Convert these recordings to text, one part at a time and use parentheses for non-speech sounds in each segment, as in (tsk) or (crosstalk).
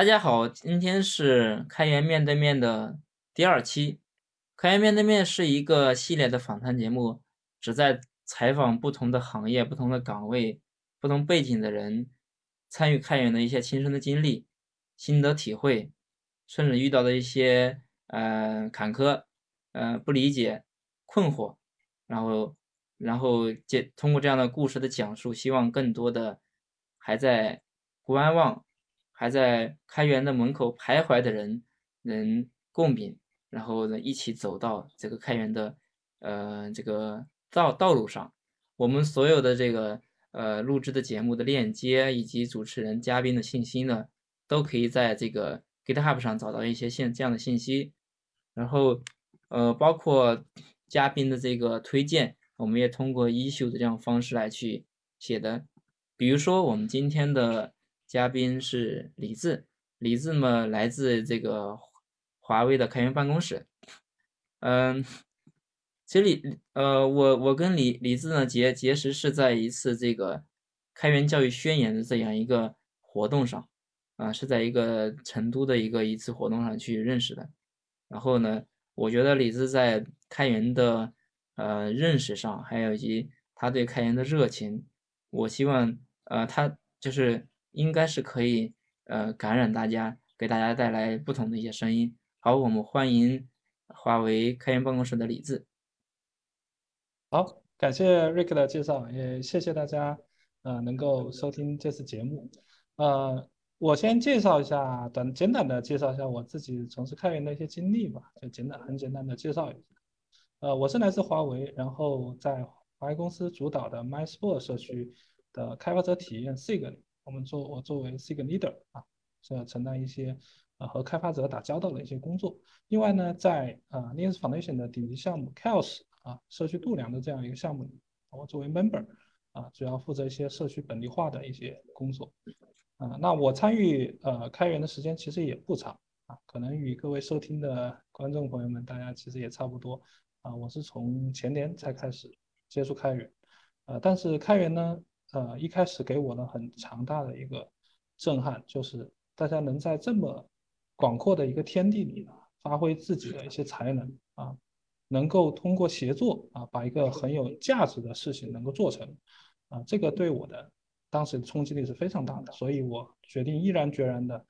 大家好，今天是开源面对面的第二期。开源面对面是一个系列的访谈节目，旨在采访不同的行业、不同的岗位、不同背景的人，参与开源的一些亲身的经历、心得体会，甚至遇到的一些呃坎坷、呃不理解、困惑，然后然后借通过这样的故事的讲述，希望更多的还在观望。还在开源的门口徘徊的人能共鸣，然后呢一起走到这个开源的呃这个道道路上。我们所有的这个呃录制的节目的链接以及主持人嘉宾的信息呢，都可以在这个 GitHub 上找到一些现这样的信息。然后呃包括嘉宾的这个推荐，我们也通过 issue 的这样方式来去写的。比如说我们今天的。嘉宾是李志，李志嘛来自这个华为的开源办公室。嗯，其实李呃，我我跟李李志呢结结识是在一次这个开源教育宣言的这样一个活动上，啊，是在一个成都的一个一次活动上去认识的。然后呢，我觉得李志在开源的呃认识上，还有以及他对开源的热情，我希望呃他就是。应该是可以，呃，感染大家，给大家带来不同的一些声音。好，我们欢迎华为开源办公室的李志。好，感谢瑞克的介绍，也谢谢大家，呃，能够收听这次节目。呃，我先介绍一下，短简短的介绍一下我自己从事开源的一些经历吧，就简短很简单的介绍一下。呃，我是来自华为，然后在华为公司主导的 MySport 社区的开发者体验 SIG 里。我们做我作为 SIG leader 啊，是要承担一些呃和开发者打交道的一些工作。另外呢，在呃 Linux Foundation 的顶级项目 Chaos 啊社区度量的这样一个项目里，我作为 member 啊，主要负责一些社区本地化的一些工作。啊，那我参与呃开源的时间其实也不长啊，可能与各位收听的观众朋友们大家其实也差不多啊。我是从前年才开始接触开源，呃，但是开源呢。呃，一开始给我了很强大的一个震撼，就是大家能在这么广阔的一个天地里呢，发挥自己的一些才能啊，能够通过协作啊，把一个很有价值的事情能够做成啊，这个对我的当时的冲击力是非常大的，所以我决定毅然决然的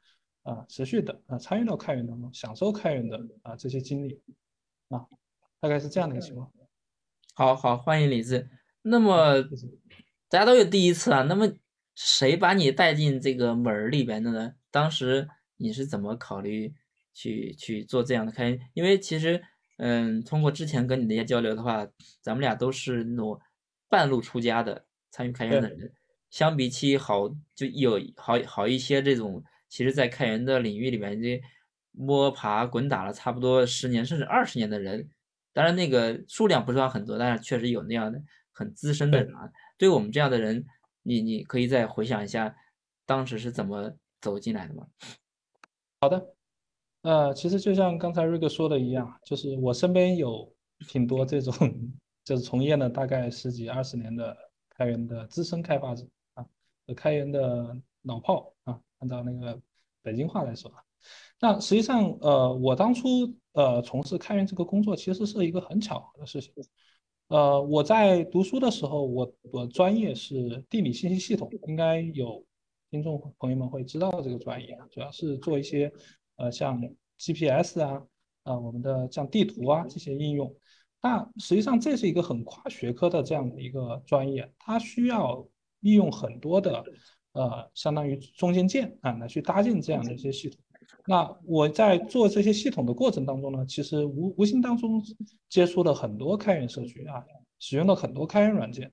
啊，持续的啊参与到开源当中，享受开源的啊这些经历啊，大概是这样的一个情况。好好，欢迎李志。那么。大家都有第一次啊，那么谁把你带进这个门儿里边的呢？当时你是怎么考虑去去做这样的开？因为其实，嗯，通过之前跟你的一些交流的话，咱们俩都是那种半路出家的参与开源的人，相比起好就有好好一些这种，其实在开源的领域里面这摸爬滚打了差不多十年甚至二十年的人，当然那个数量不算很多，但是确实有那样的很资深的人啊。对我们这样的人，你你可以再回想一下，当时是怎么走进来的吗？好的，呃，其实就像刚才瑞哥说的一样，就是我身边有挺多这种，就是从业了大概十几二十年的开源的资深开发者啊，开源的老炮啊，按照那个北京话来说，那实际上，呃，我当初呃从事开源这个工作，其实是一个很巧合的事情。呃，我在读书的时候，我我专业是地理信息系统，应该有听众朋友们会知道这个专业，主要是做一些呃像 GPS 啊，啊我们的像地图啊这些应用。那实际上这是一个很跨学科的这样的一个专业，它需要利用很多的呃相当于中间件啊来去搭建这样的一些系统。那我在做这些系统的过程当中呢，其实无无形当中接触了很多开源社区啊，使用了很多开源软件，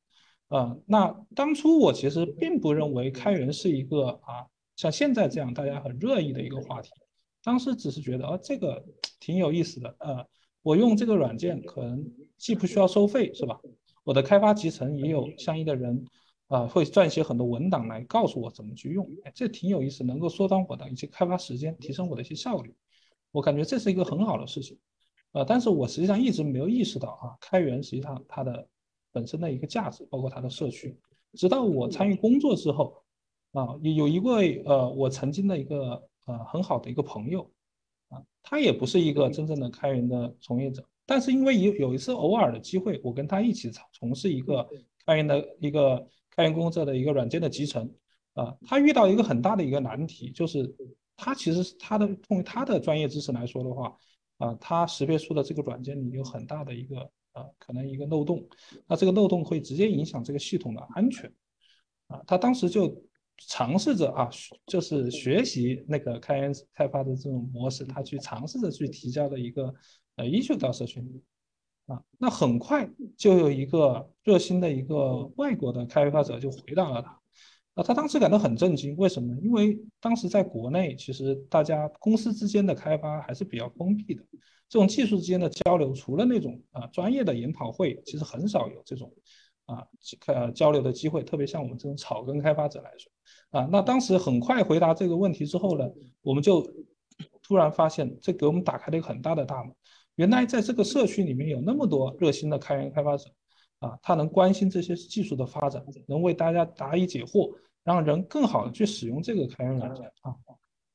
呃，那当初我其实并不认为开源是一个啊像现在这样大家很热议的一个话题，当时只是觉得啊这个挺有意思的，呃，我用这个软件可能既不需要收费是吧？我的开发集成也有相应的人。啊，会撰写很多文档来告诉我怎么去用，哎，这挺有意思，能够缩短我的一些开发时间，提升我的一些效率。我感觉这是一个很好的事情，呃，但是我实际上一直没有意识到啊，开源实际上它的本身的一个价值，包括它的社区。直到我参与工作之后，啊，有有一位呃，我曾经的一个呃很好的一个朋友，啊，他也不是一个真正的开源的从业者，但是因为有有一次偶尔的机会，我跟他一起从事一个开源的一个开源工作的一个软件的集成，啊，他遇到一个很大的一个难题，就是他其实他的从他的专业知识来说的话，啊，他识别出的这个软件里有很大的一个呃可能一个漏洞，那这个漏洞会直接影响这个系统的安全，啊，他当时就。尝试着啊，就是学习那个开源开发的这种模式，他去尝试着去提交的一个呃 issue 到社群里，啊，那很快就有一个热心的一个外国的开发者就回答了他，啊，他当时感到很震惊，为什么？因为当时在国内，其实大家公司之间的开发还是比较封闭的，这种技术之间的交流，除了那种啊专业的研讨会，其实很少有这种。啊，呃，交流的机会，特别像我们这种草根开发者来说，啊，那当时很快回答这个问题之后呢，我们就突然发现，这给我们打开了一个很大的大门。原来在这个社区里面有那么多热心的开源开发者，啊，他能关心这些技术的发展，能为大家答疑解惑，让人更好的去使用这个开源软件啊，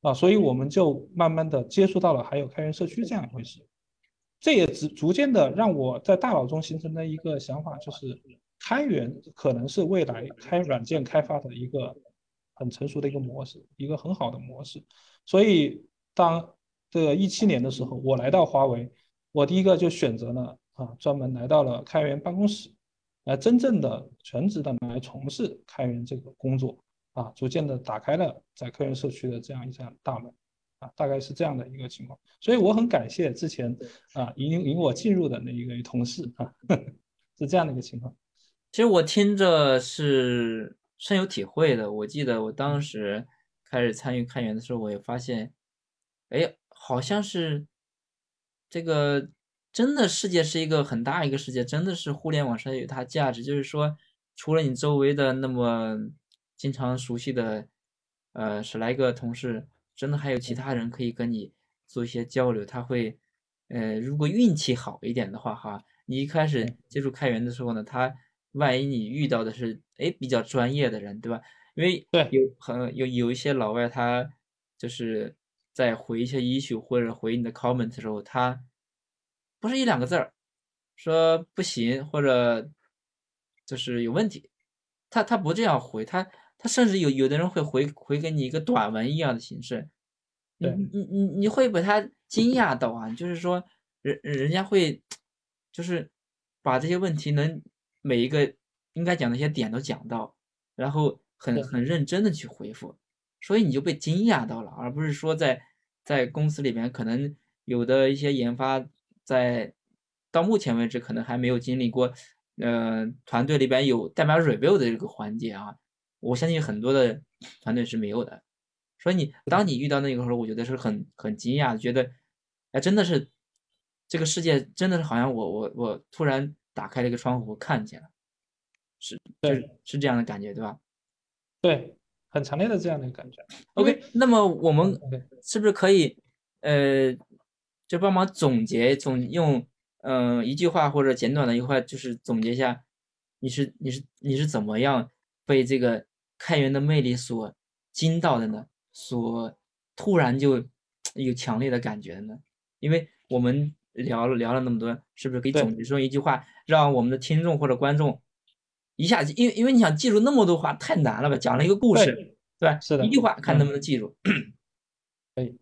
啊，所以我们就慢慢的接触到了还有开源社区这样一回事，这也逐逐渐的让我在大脑中形成了一个想法，就是。开源可能是未来开软件开发的一个很成熟的一个模式，一个很好的模式。所以，当这个一七年的时候，我来到华为，我第一个就选择了啊，专门来到了开源办公室，来真正的全职的来从事开源这个工作啊，逐渐的打开了在开源社区的这样一扇大门啊，大概是这样的一个情况。所以我很感谢之前啊引引我进入的那一位同事啊，(laughs) 是这样的一个情况。其实我听着是深有体会的。我记得我当时开始参与开源的时候，我也发现，哎，好像是这个真的世界是一个很大一个世界，真的是互联网上有它价值。就是说，除了你周围的那么经常熟悉的呃十来个同事，真的还有其他人可以跟你做一些交流。他会，呃，如果运气好一点的话，哈，你一开始接触开源的时候呢，他。万一你遇到的是哎比较专业的人，对吧？因为对有很有有一些老外，他就是在回一些 issue 或者回你的 comment 的时候，他不是一两个字儿说不行或者就是有问题，他他不这样回，他他甚至有有的人会回回给你一个短文一样的形式，你你你你会把他惊讶到啊，就是说人人家会就是把这些问题能。每一个应该讲的一些点都讲到，然后很很认真的去回复，所以你就被惊讶到了，而不是说在在公司里面可能有的一些研发在到目前为止可能还没有经历过，呃，团队里边有代码 review 的这个环节啊，我相信很多的团队是没有的，所以你当你遇到那个时候，我觉得是很很惊讶，觉得哎真的是这个世界真的是好像我我我突然。打开了一个窗户，看见了，是，对，是这样的感觉，对吧？对，很强烈的这样的感觉。OK，那么我们是不是可以，呃，就帮忙总结，总用，嗯，一句话或者简短的一句话，就是总结一下，你是你是你是怎么样被这个开源的魅力所惊到的呢？所突然就有强烈的感觉的呢？因为我们。聊了聊了那么多，是不是可以总结出一句话，让我们的听众或者观众一下，因为因为你想记住那么多话太难了吧？讲了一个故事，对吧？是的，一句话看能不能记住。(coughs) 可以。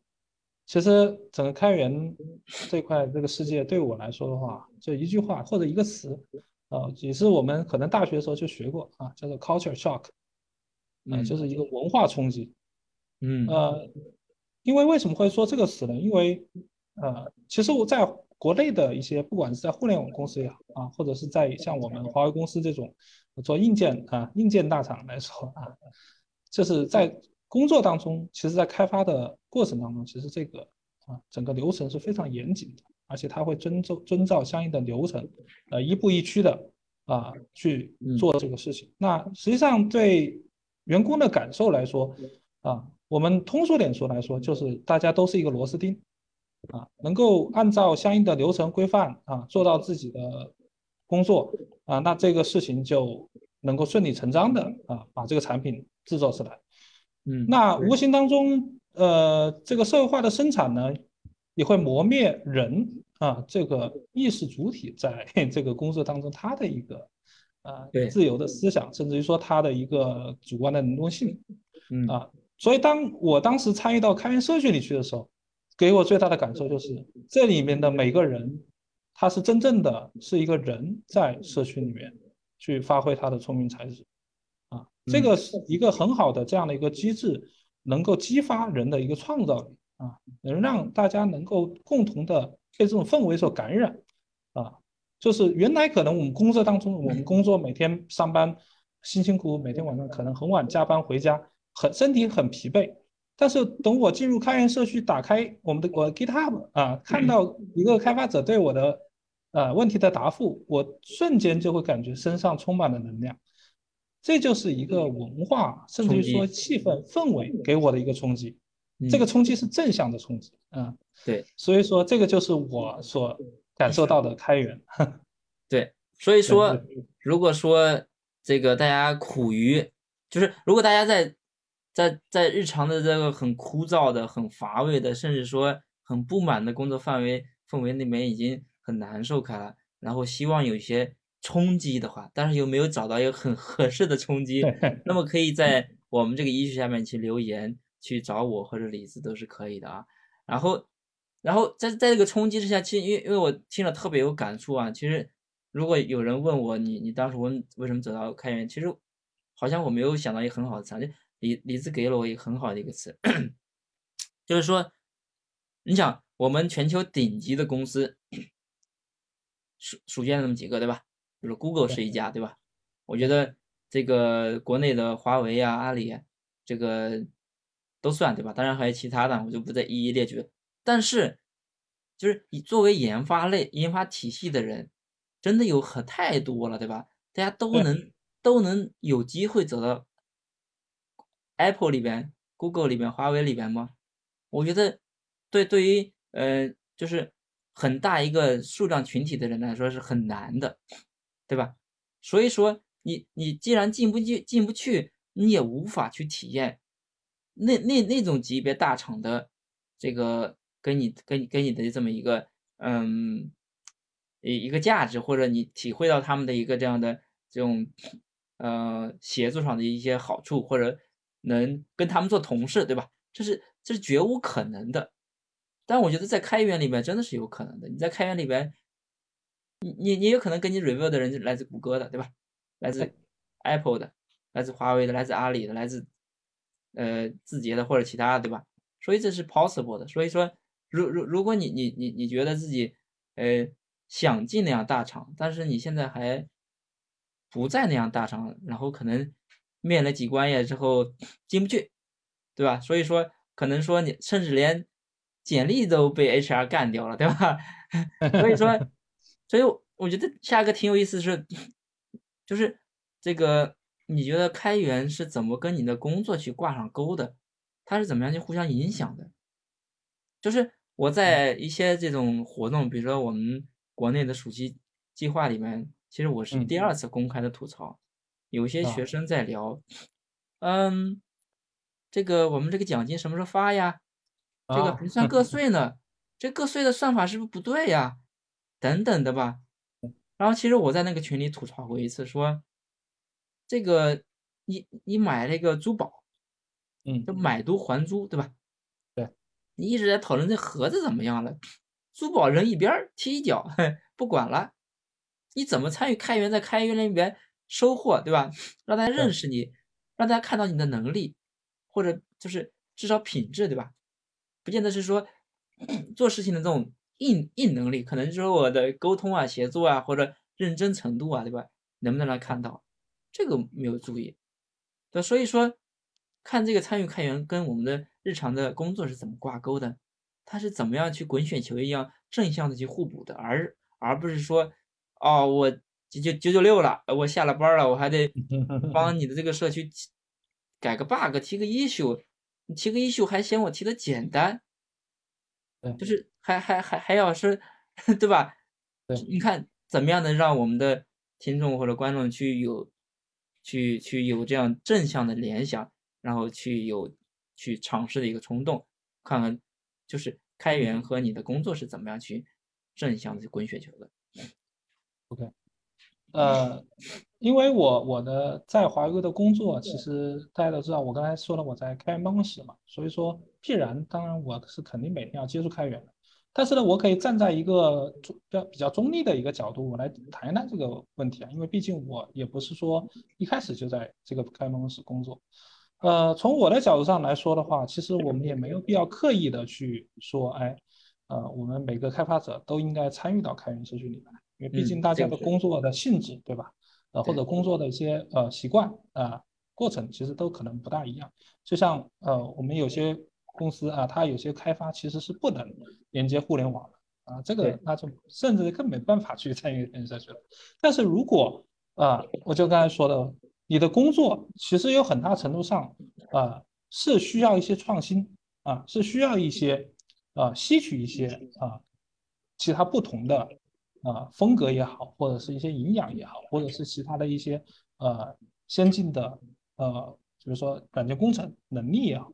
其实整个开源这块这个世界对我来说的话，就一句话或者一个词，啊，也是我们可能大学的时候就学过啊，叫做 culture shock，啊，就是一个文化冲击。嗯。呃，因为为什么会说这个词呢？因为呃，其实我在国内的一些，不管是在互联网公司也好啊，或者是在像我们华为公司这种做硬件啊硬件大厂来说啊，就是在工作当中，其实在开发的过程当中，其实这个啊整个流程是非常严谨的，而且它会遵照遵照相应的流程，呃一步一趋的啊去做这个事情。那实际上对员工的感受来说啊，我们通俗点说来说，就是大家都是一个螺丝钉。啊，能够按照相应的流程规范啊，做到自己的工作啊，那这个事情就能够顺理成章的啊，把这个产品制作出来。嗯，那无形当中呃，这个社会化的生产呢，也会磨灭人啊这个意识主体在 (laughs) 这个工作当中他的一个啊自由的思想，甚至于说他的一个主观的能动性嗯啊。所以当我当时参与到开源社区里去的时候，给我最大的感受就是这里面的每个人，他是真正的是一个人在社区里面去发挥他的聪明才智。啊，这个是一个很好的这样的一个机制。能够激发人的一个创造力。啊，能让大家能够共同的被这种氛围所感染。啊，就是原来可能我们工作当中，我们工作每天上班辛辛苦苦，每天晚上可能很晚加班回家，很身体很疲惫，但是等我进入开源社区，打开我们的我 GitHub 啊，看到一个开发者对我的呃问题的答复，我瞬间就会感觉身上充满了能量。这就是一个文化，甚至于说气氛氛围给我的一个冲击，这个冲击是正向的冲击，嗯，对，所以说这个就是我所感受到的开源，(laughs) 对，所以说如果说这个大家苦于，就是如果大家在在在日常的这个很枯燥的、很乏味的，甚至说很不满的工作范围氛围里面已经很难受开了，然后希望有一些。冲击的话，但是又没有找到一个很合适的冲击，(laughs) 那么可以在我们这个医学下面去留言，去找我或者李子都是可以的啊。然后，然后在在这个冲击之下，其实因为因为我听了特别有感触啊。其实如果有人问我，你你当时问为什么走到开源，其实好像我没有想到一个很好的词，就李李子给了我一个很好的一个词，(clears throat) 就是说，你想我们全球顶级的公司数数见那么几个，对吧？就是 Google 是一家，对吧？我觉得这个国内的华为啊、阿里，这个都算，对吧？当然还有其他的，我就不再一一列举。但是，就是你作为研发类、研发体系的人，真的有很太多了，对吧？大家都能都能有机会走到 Apple 里边、Google 里边、华为里边吗？我觉得，对，对于呃，就是很大一个数量群体的人来说是很难的。对吧？所以说，你你既然进不进进不去，你也无法去体验那那那种级别大厂的这个跟你跟跟你的这么一个嗯一一个价值，或者你体会到他们的一个这样的这种呃协作上的一些好处，或者能跟他们做同事，对吧？这是这是绝无可能的。但我觉得在开源里面真的是有可能的。你在开源里边。你你你有可能跟你 review 的人来自谷歌的，对吧？来自 Apple 的，来自华为的，来自阿里的，来自呃字节的或者其他的，对吧？所以这是 possible 的。所以说，如如如果你你你你觉得自己呃想进那样大厂，但是你现在还不在那样大厂，然后可能面了几关也之后进不去，对吧？所以说可能说你甚至连简历都被 HR 干掉了，对吧？(laughs) 所以说。所以我觉得下一个挺有意思的是，就是这个你觉得开源是怎么跟你的工作去挂上钩的？它是怎么样去互相影响的？就是我在一些这种活动，比如说我们国内的暑期计划里面，其实我是第二次公开的吐槽，有些学生在聊，嗯，这个我们这个奖金什么时候发呀？这个还算个 (laughs) 税呢，这个税的算法是不是不对呀？等等的吧，然后其实我在那个群里吐槽过一次，说这个你你买了一个珠宝，嗯，就买椟还珠，对吧？对，你一直在讨论这盒子怎么样了，珠宝扔一边踢一脚，(laughs) 不管了，你怎么参与开源，在开源里边收获，对吧？让大家认识你，让大家看到你的能力，或者就是至少品质，对吧？不见得是说 (clears throat) 做事情的这种。硬硬能力可能就是我的沟通啊、协作啊，或者认真程度啊，对吧？能不能来看到？这个没有注意，对，所以说看这个参与开源跟我们的日常的工作是怎么挂钩的，它是怎么样去滚雪球一样正向的去互补的，而而不是说哦，我九九九九六了，我下了班了，我还得 (laughs) 帮你的这个社区改个 bug，提个 issue，你提个 issue 还嫌我提的简单。就是还还还还要是，(laughs) 对吧？你看怎么样能让我们的听众或者观众去有，去去有这样正向的联想，然后去有去尝试的一个冲动，看看就是开源和你的工作是怎么样去正向的滚雪球的。OK，呃，因为我我的在华为的工作，其实大家都知道，我刚才说了我在开源办公室嘛，所以说必然，当然我是肯定每天要接触开源的。但是呢，我可以站在一个中比较比较中立的一个角度，我来谈一谈这个问题啊，因为毕竟我也不是说一开始就在这个开源办公室工作。呃，从我的角度上来说的话，其实我们也没有必要刻意的去说，哎，呃，我们每个开发者都应该参与到开源社区里面，因为毕竟大家的工作的性质，对吧？呃，或者工作的一些呃习惯啊过程，其实都可能不大一样。就像呃，我们有些。公司啊，它有些开发其实是不能连接互联网的啊，这个那就甚至更没办法去参与建设去了。但是如果啊，我就刚才说的，你的工作其实有很大程度上啊是需要一些创新啊，是需要一些啊吸取一些啊其他不同的啊风格也好，或者是一些营养也好，或者是其他的一些呃先进的呃，比如说软件工程能力也好。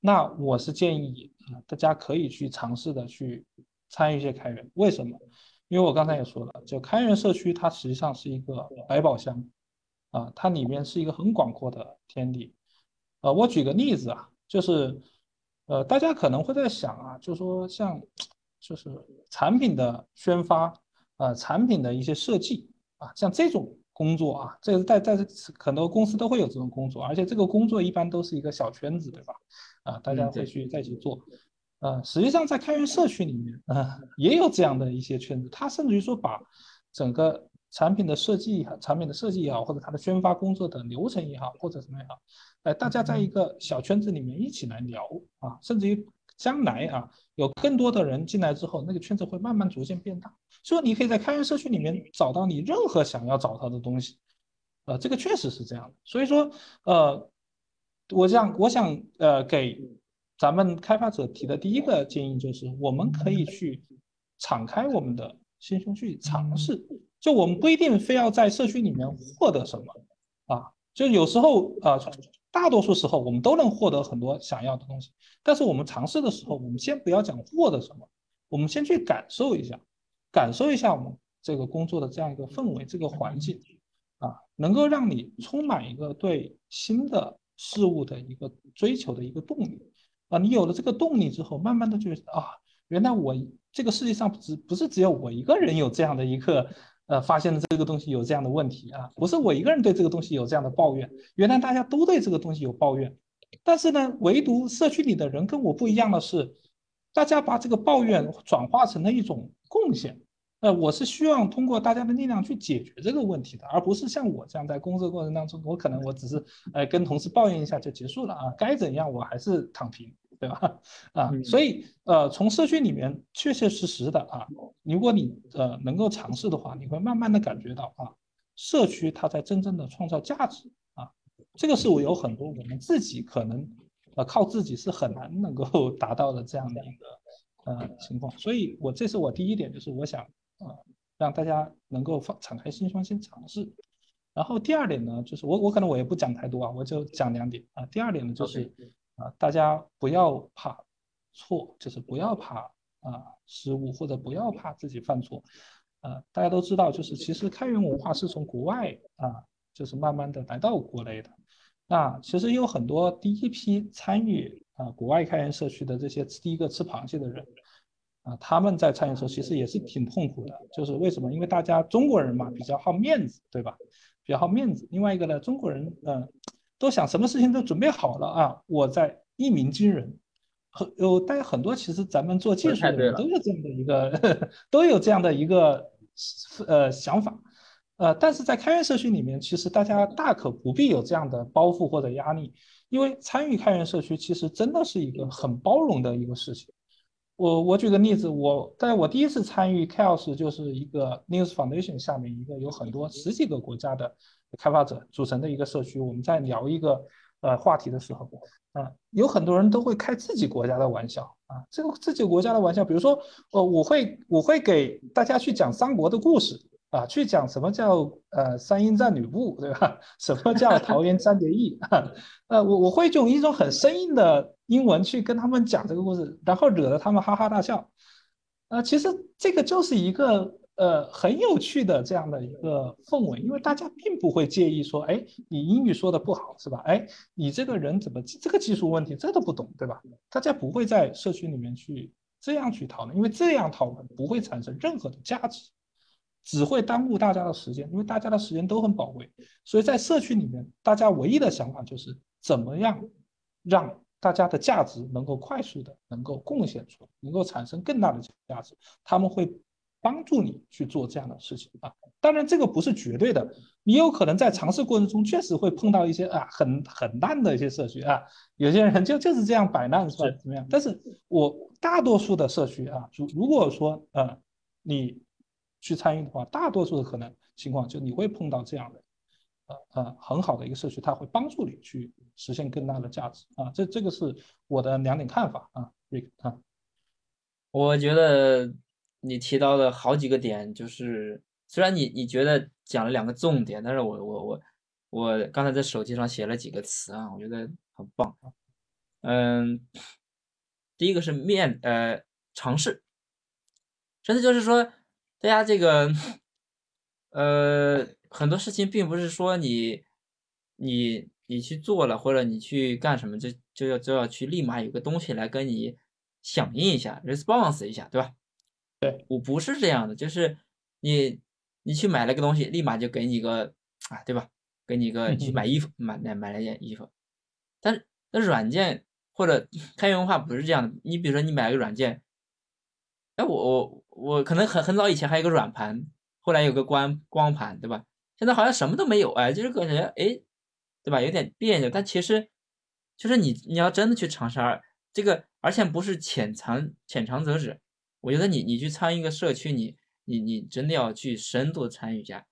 那我是建议啊，大家可以去尝试的去参与一些开源。为什么？因为我刚才也说了，就开源社区它实际上是一个百宝箱啊，它里面是一个很广阔的天地。呃，我举个例子啊，就是呃，大家可能会在想啊，就说像就是产品的宣发啊，产品的一些设计啊，像这种。工作啊，这个在在很多公司都会有这种工作，而且这个工作一般都是一个小圈子，对吧？啊，大家会去在一起做。呃，实际上在开源社区里面啊，也有这样的一些圈子，他甚至于说把整个产品的设计，产品的设计也好，或者它的宣发工作的流程也好，或者什么也好，哎，大家在一个小圈子里面一起来聊啊，甚至于。将来啊，有更多的人进来之后，那个圈子会慢慢逐渐变大。所以你可以在开源社区里面找到你任何想要找到的东西，呃，这个确实是这样的。所以说，呃，我想，我想呃给咱们开发者提的第一个建议就是，我们可以去敞开我们的心胸去尝试。就我们不一定非要在社区里面获得什么啊，就有时候啊。大多数时候，我们都能获得很多想要的东西。但是我们尝试的时候，我们先不要讲获得什么，我们先去感受一下，感受一下我们这个工作的这样一个氛围、这个环境啊，能够让你充满一个对新的事物的一个追求的一个动力啊。你有了这个动力之后，慢慢的就啊，原来我这个世界上不只不是只有我一个人有这样的一个。呃，发现了这个东西有这样的问题啊，不是我一个人对这个东西有这样的抱怨，原来大家都对这个东西有抱怨，但是呢，唯独社区里的人跟我不一样的是，大家把这个抱怨转化成了一种贡献。呃，我是希望通过大家的力量去解决这个问题的，而不是像我这样在工作过程当中，我可能我只是呃跟同事抱怨一下就结束了啊，该怎样我还是躺平。对吧？啊，所以呃，从社区里面确确实实的啊，如果你呃能够尝试的话，你会慢慢的感觉到啊，社区它在真正的创造价值啊，这个是我有很多我们自己可能呃靠自己是很难能够 (laughs) 达到的这样的一个呃情况。所以我这是我第一点，就是我想啊让大家能够放敞开心胸先尝试。然后第二点呢，就是我我可能我也不讲太多啊，我就讲两点啊。第二点呢就是。啊，大家不要怕错，就是不要怕啊失误，或者不要怕自己犯错。呃，大家都知道，就是其实开源文化是从国外啊，就是慢慢的来到国内的。那其实有很多第一批参与啊国外开源社区的这些第一个吃螃蟹的人啊，他们在参与的时候其实也是挺痛苦的。就是为什么？因为大家中国人嘛比较好面子，对吧？比较好面子。另外一个呢，中国人嗯。都想什么事情都准备好了啊！我在一鸣惊人，很有大家很多其实咱们做技术的人 (laughs) 都有这样的一个都有这样的一个呃想法，呃，但是在开源社区里面，其实大家大可不必有这样的包袱或者压力，因为参与开源社区其实真的是一个很包容的一个事情。我我举个例子，我在我第一次参与 Chaos 就是一个 News Foundation 下面一个有很多十几个国家的。开发者组成的一个社区，我们在聊一个呃话题的时候，啊，有很多人都会开自己国家的玩笑啊，这个自己国家的玩笑，比如说，呃，我会我会给大家去讲三国的故事啊，去讲什么叫呃三英战吕布，对吧？(laughs) 什么叫桃园三结义？呃，我我会用一种很生硬的英文去跟他们讲这个故事，然后惹得他们哈哈大笑。呃，其实这个就是一个呃很有趣的这样的一个氛围，因为大家并不会介意说，哎，你英语说的不好是吧？哎，你这个人怎么这个技术问题这都不懂，对吧？大家不会在社区里面去这样去讨论，因为这样讨论不会产生任何的价值。只会耽误大家的时间，因为大家的时间都很宝贵，所以在社区里面，大家唯一的想法就是怎么样让大家的价值能够快速的能够贡献出来，能够产生更大的价值。他们会帮助你去做这样的事情啊。当然，这个不是绝对的，你有可能在尝试过程中确实会碰到一些啊很很烂的一些社区啊，有些人就就是这样摆烂是吧？怎么样？但是我大多数的社区啊，如如果说呃你。去参与的话，大多数的可能情况就你会碰到这样的，呃呃很好的一个社区，它会帮助你去实现更大的价值啊。这这个是我的两点看法啊，Rick 啊。我觉得你提到的好几个点，就是虽然你你觉得讲了两个重点，但是我我我我刚才在手机上写了几个词啊，我觉得很棒。嗯，第一个是面呃尝试，真的就是说。大家这个，呃，很多事情并不是说你，你你去做了或者你去干什么，就就要就要去立马有个东西来跟你响应一下，response 一下，对吧？对我不是这样的，就是你你去买了个东西，立马就给你个啊，对吧？给你个去买衣服，买买买了件衣服，但是那软件或者开源文化不是这样的，你比如说你买了个软件。哎，我我我可能很很早以前还有个软盘，后来有个光光盘，对吧？现在好像什么都没有，哎，就是感觉哎，对吧？有点别扭。但其实，就是你你要真的去尝试这个，而且不是浅尝浅尝辄止。我觉得你你去参与一个社区，你你你真的要去深度参与一下。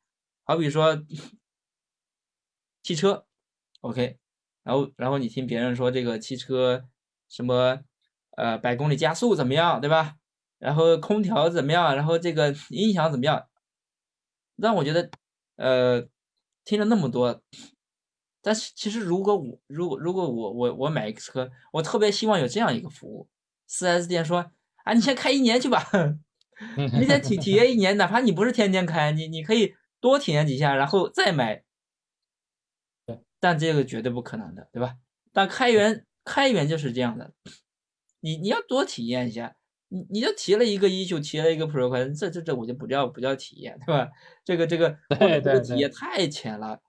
好比说汽车，OK，然后然后你听别人说这个汽车什么呃百公里加速怎么样，对吧？然后空调怎么样？然后这个音响怎么样？让我觉得，呃，听了那么多，但是其实如果我如果如果我我我买一个车，我特别希望有这样一个服务：四 S 店说啊，你先开一年去吧，(laughs) 你先体体验一年，哪怕你不是天天开，你你可以多体验几下，然后再买。但这个绝对不可能的，对吧？但开源开源就是这样的，你你要多体验一下。你你就提了一个一就提了一个 Pro 快，这这这我就不叫不叫体验，对吧？这个这个这个体验太浅了。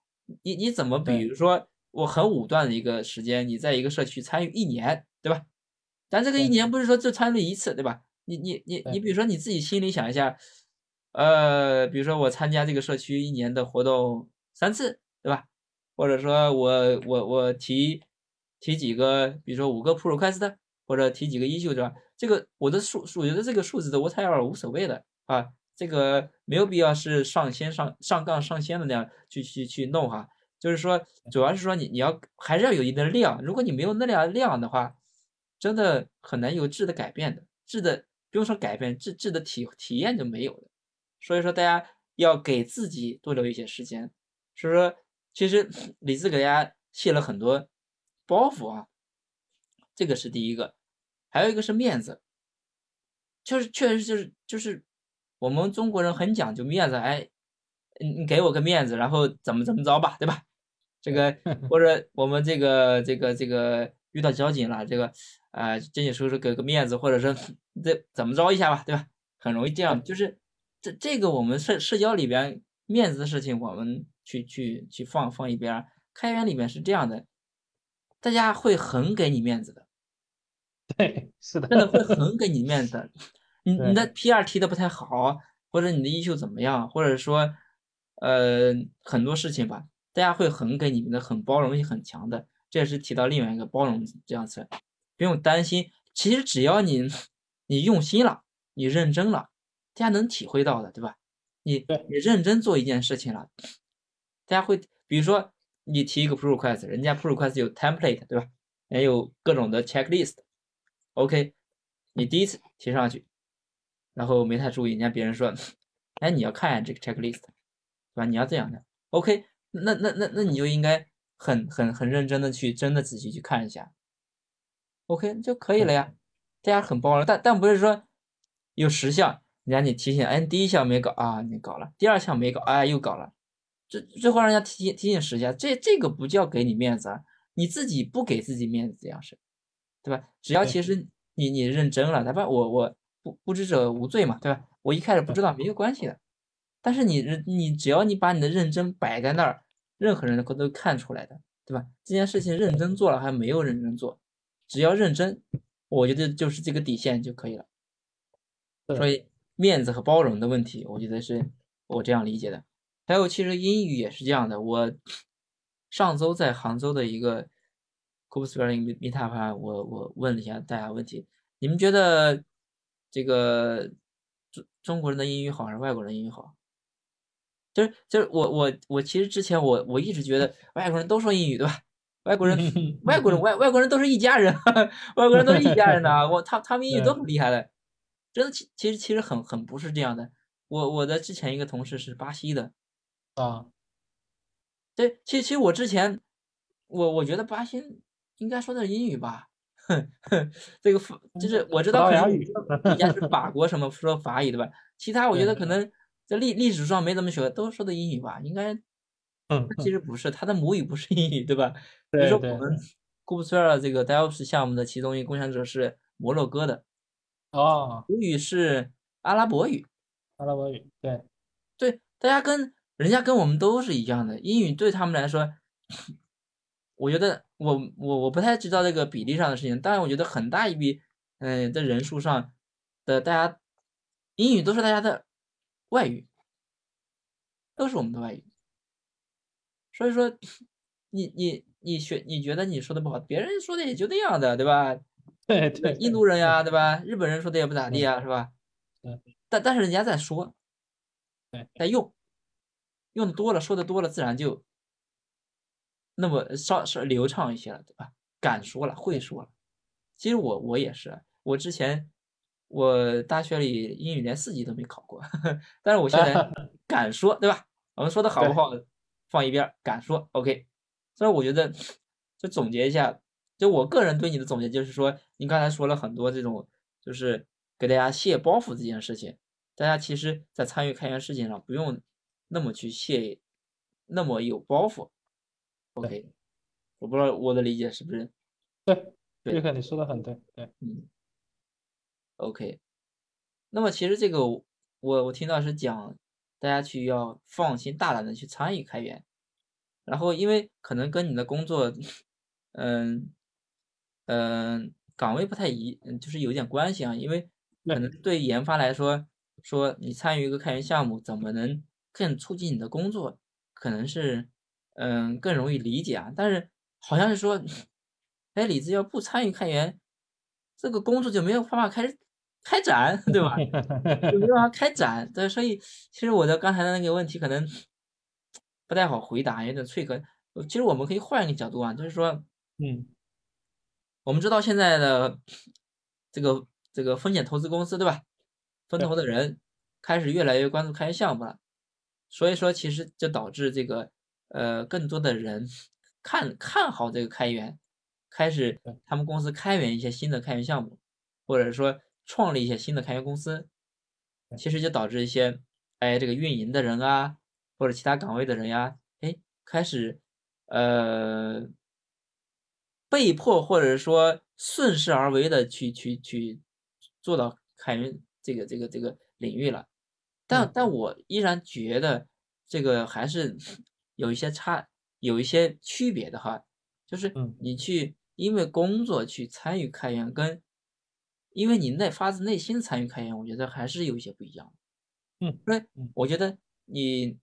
你你怎么比如说我很武断的一个时间，你在一个社区参与一年，对吧？但这个一年不是说就参与一次，对吧？你你你你比如说你自己心里想一下，呃，比如说我参加这个社区一年的活动三次，对吧？或者说我我我提提几个，比如说五个 Pro 快的，或者提几个一秀，对吧？这个我的数数，我觉得这个数字的 whatever 无所谓的啊，这个没有必要是上先上上杠上先的那样去去去弄哈。就是说，主要是说你你要还是要有一定的量，如果你没有那量量的话，真的很难有质的改变的，质的不用说改变，质质的体体验就没有了。所以说，大家要给自己多留一些时间。所以说，其实李子给大家卸了很多包袱啊，这个是第一个。还有一个是面子，就是确实就是就是我们中国人很讲究面子，哎，你你给我个面子，然后怎么怎么着吧，对吧？这个或者我们这个这个这个遇到交警了，这个啊，交警叔叔给个面子，或者说这怎么着一下吧，对吧？很容易这样，就是这这个我们社社交里边面子的事情，我们去去去放放一边。开源里面是这样的，大家会很给你面子的。(laughs) 对，是的，真的会很给你面子。(laughs) 你你的 P.R. 提的不太好，或者你的衣袖怎么样，或者说，呃，很多事情吧，大家会很给你们的，很包容性很强的。这也是提到另外一个包容这样子，不用担心。其实只要你你用心了，你认真了，大家能体会到的，对吧？你你认真做一件事情了，大家会，比如说你提一个 Pro Request，人家 Pro Request 有 template，对吧？也有各种的 checklist。OK，你第一次提上去，然后没太注意，人家别人说 (laughs) 哎，你要看这个 checklist，对吧？你要这样的，OK，那那那那你就应该很很很认真的去真的仔细去看一下，OK 就可以了呀。大家很包容，但但不是说有十项，人家你提醒，哎，第一项没搞啊，你搞了；第二项没搞，哎，又搞了。最最后让人家提提醒十下，这这个不叫给你面子啊，你自己不给自己面子这样是，对吧？只要其实你你认真了，哪怕我我不不知者无罪嘛，对吧？我一开始不知道没有关系的，但是你你只要你把你的认真摆在那儿，任何人都都看出来的，对吧？这件事情认真做了还没有认真做，只要认真，我觉得就是这个底线就可以了。所以面子和包容的问题，我觉得是我这样理解的。还有，其实英语也是这样的。我上周在杭州的一个 Cooper Spelling Meetup，我我问了一下大家问题：你们觉得这个中中国人的英语好还是外国人英语好？就是就是我我我其实之前我我一直觉得外国人都说英语对吧？外国人 (laughs) 外国人外外国人都是一家人，(laughs) 外国人都是一家人的啊！(laughs) 我他他们英语都很厉害的，真的其其实其实很很不是这样的。我我的之前一个同事是巴西的。啊，对，其实其实我之前，我我觉得巴西应该说的是英语吧，哼哼，这个法就是我知道可能人家是法国什么说法语对吧？其他我觉得可能在历历史上没怎么学，都说的英语吧，应该，嗯，其实不是，他的母语不是英语对吧？比如说我们库布斯尔这个 DevOps 项目的其中一个共享者是摩洛哥的，哦，母语是阿拉伯语，阿拉伯语，对，对，大家跟。人家跟我们都是一样的，英语对他们来说，我觉得我我我不太知道这个比例上的事情，但是我觉得很大一笔，嗯，在人数上的大家，英语都是大家的外语，都是我们的外语，所以说，你你你学你觉得你说的不好，别人说的也就那样的，对吧？(laughs) 对对，印度人呀，对吧？日本人说的也不咋地啊，是吧？但但是人家在说，对，在用。用的多了，说的多了，自然就那么稍稍流畅一些了，对吧？敢说了，会说了。其实我我也是，我之前我大学里英语连四级都没考过，(laughs) 但是我现在 (laughs) 敢说，对吧？我们说的好不好放一边，敢说，OK。所以我觉得就总结一下，就我个人对你的总结就是说，你刚才说了很多这种，就是给大家卸包袱这件事情，大家其实在参与开源事情上不用。那么去卸，那么有包袱，OK，我不知道我的理解是不是对？瑞克，你说的很对，对，嗯，OK，那么其实这个我我听到是讲大家去要放心大胆的去参与开源，然后因为可能跟你的工作，嗯嗯岗位不太一，就是有点关系啊，因为可能对研发来说，说你参与一个开源项目怎么能？更促进你的工作，可能是，嗯，更容易理解啊。但是好像是说，(laughs) 哎，李子要不参与开源，这个工作就没有办法开始开展，对吧？(laughs) 就没办法开展。对，所以其实我的刚才的那个问题可能不太好回答，有点脆壳。其实我们可以换一个角度啊，就是说，嗯，我们知道现在的这个这个风险投资公司，对吧？分投的人开始越来越关注开源项目了。所以说，其实就导致这个，呃，更多的人看看好这个开源，开始他们公司开源一些新的开源项目，或者说创立一些新的开源公司，其实就导致一些，哎，这个运营的人啊，或者其他岗位的人呀，哎，开始，呃，被迫或者说顺势而为的去去去做到开源这个这个这个领域了。但但我依然觉得这个还是 (laughs) 有一些差，有一些区别的哈，就是你去因为工作去参与开源，跟因为你内发自内心参与开源，我觉得还是有一些不一样。嗯，对，我觉得你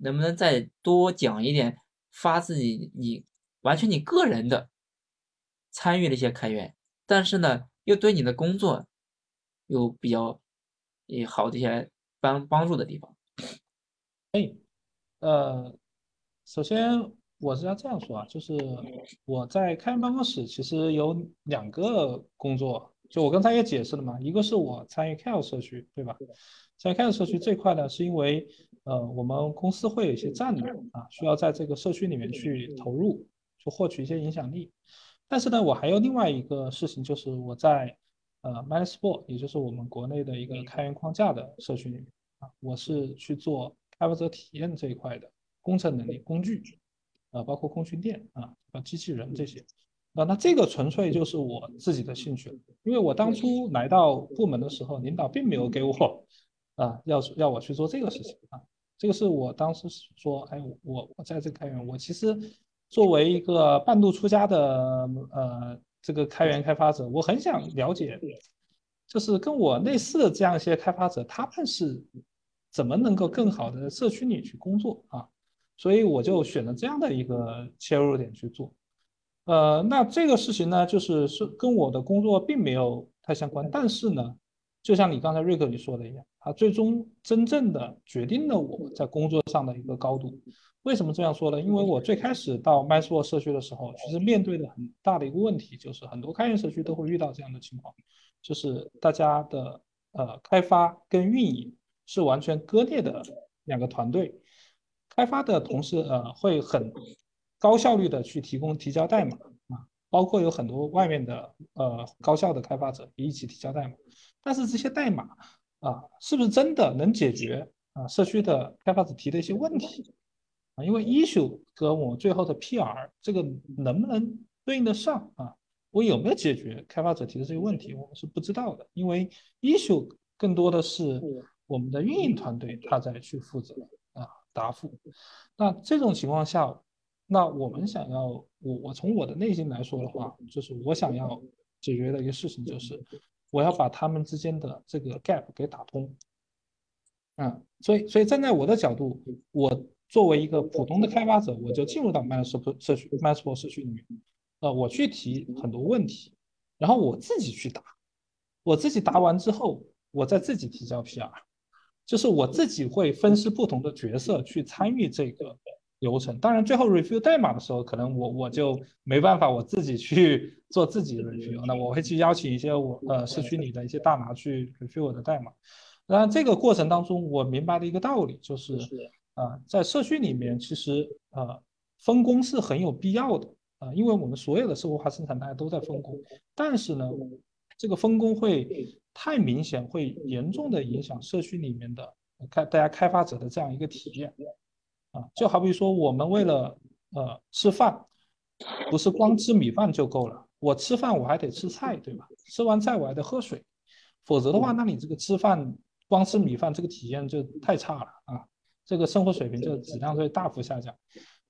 能不能再多讲一点发自你你完全你个人的参与了一些开源，但是呢又对你的工作有比较也好的一些。帮帮助的地方，哎，呃，首先我是要这样说啊，就是我在开源办公室其实有两个工作，就我刚才也解释了嘛，一个是我参与 Care 社区，对吧？参与 Care 社区这块呢，是因为呃我们公司会有一些战略啊，需要在这个社区里面去投入，去获取一些影响力。但是呢，我还有另外一个事情，就是我在呃 m a n s p o r t 也就是我们国内的一个开源框架的社区里面啊，我是去做开发者体验这一块的工程能力工具，啊，包括工具链啊，和机器人这些，啊，那这个纯粹就是我自己的兴趣，因为我当初来到部门的时候，领导并没有给我啊要要我去做这个事情啊，这个是我当时说，哎，我我在这个开源，我其实。作为一个半路出家的呃这个开源开发者，我很想了解，就是跟我类似的这样一些开发者，他们是怎么能够更好的社区里去工作啊？所以我就选了这样的一个切入点去做。呃，那这个事情呢，就是是跟我的工作并没有太相关，但是呢，就像你刚才瑞克你说的一样，它最终真正的决定了我在工作上的一个高度。为什么这样说呢？因为我最开始到 m y s 社区的时候，其实面对的很大的一个问题，就是很多开源社区都会遇到这样的情况，就是大家的呃开发跟运营是完全割裂的两个团队。开发的同事呃会很高效率的去提供提交代码啊，包括有很多外面的呃高校的开发者也一起提交代码，但是这些代码啊是不是真的能解决啊社区的开发者提的一些问题？啊，因为 issue 和我最后的 PR 这个能不能对应得上啊？我有没有解决开发者提的这些问题，我们是不知道的。因为 issue 更多的是我们的运营团队他在去负责啊答复。那这种情况下，那我们想要我我从我的内心来说的话，就是我想要解决的一个事情就是我要把他们之间的这个 gap 给打通。啊，所以所以站在我的角度，我。作为一个普通的开发者，我就进入到 m a s p o 社区 m a s p o 社区里面，呃，我去提很多问题，然后我自己去答，我自己答完之后，我再自己提交 PR，就是我自己会分析不同的角色去参与这个流程。当然，最后 review 代码的时候，可能我我就没办法我自己去做自己的 review，那我会去邀请一些我呃社区里的一些大拿去 review 我的代码。当然，这个过程当中，我明白的一个道理就是。啊，在社区里面，其实呃分工是很有必要的啊，因为我们所有的社会化生产大家都在分工，但是呢，这个分工会太明显，会严重的影响社区里面的开大家开发者的这样一个体验就好比说我们为了呃吃饭，不是光吃米饭就够了，我吃饭我还得吃菜，对吧？吃完菜我还得喝水，否则的话，那你这个吃饭光吃米饭这个体验就太差了啊。这个生活水平就质量会大幅下降，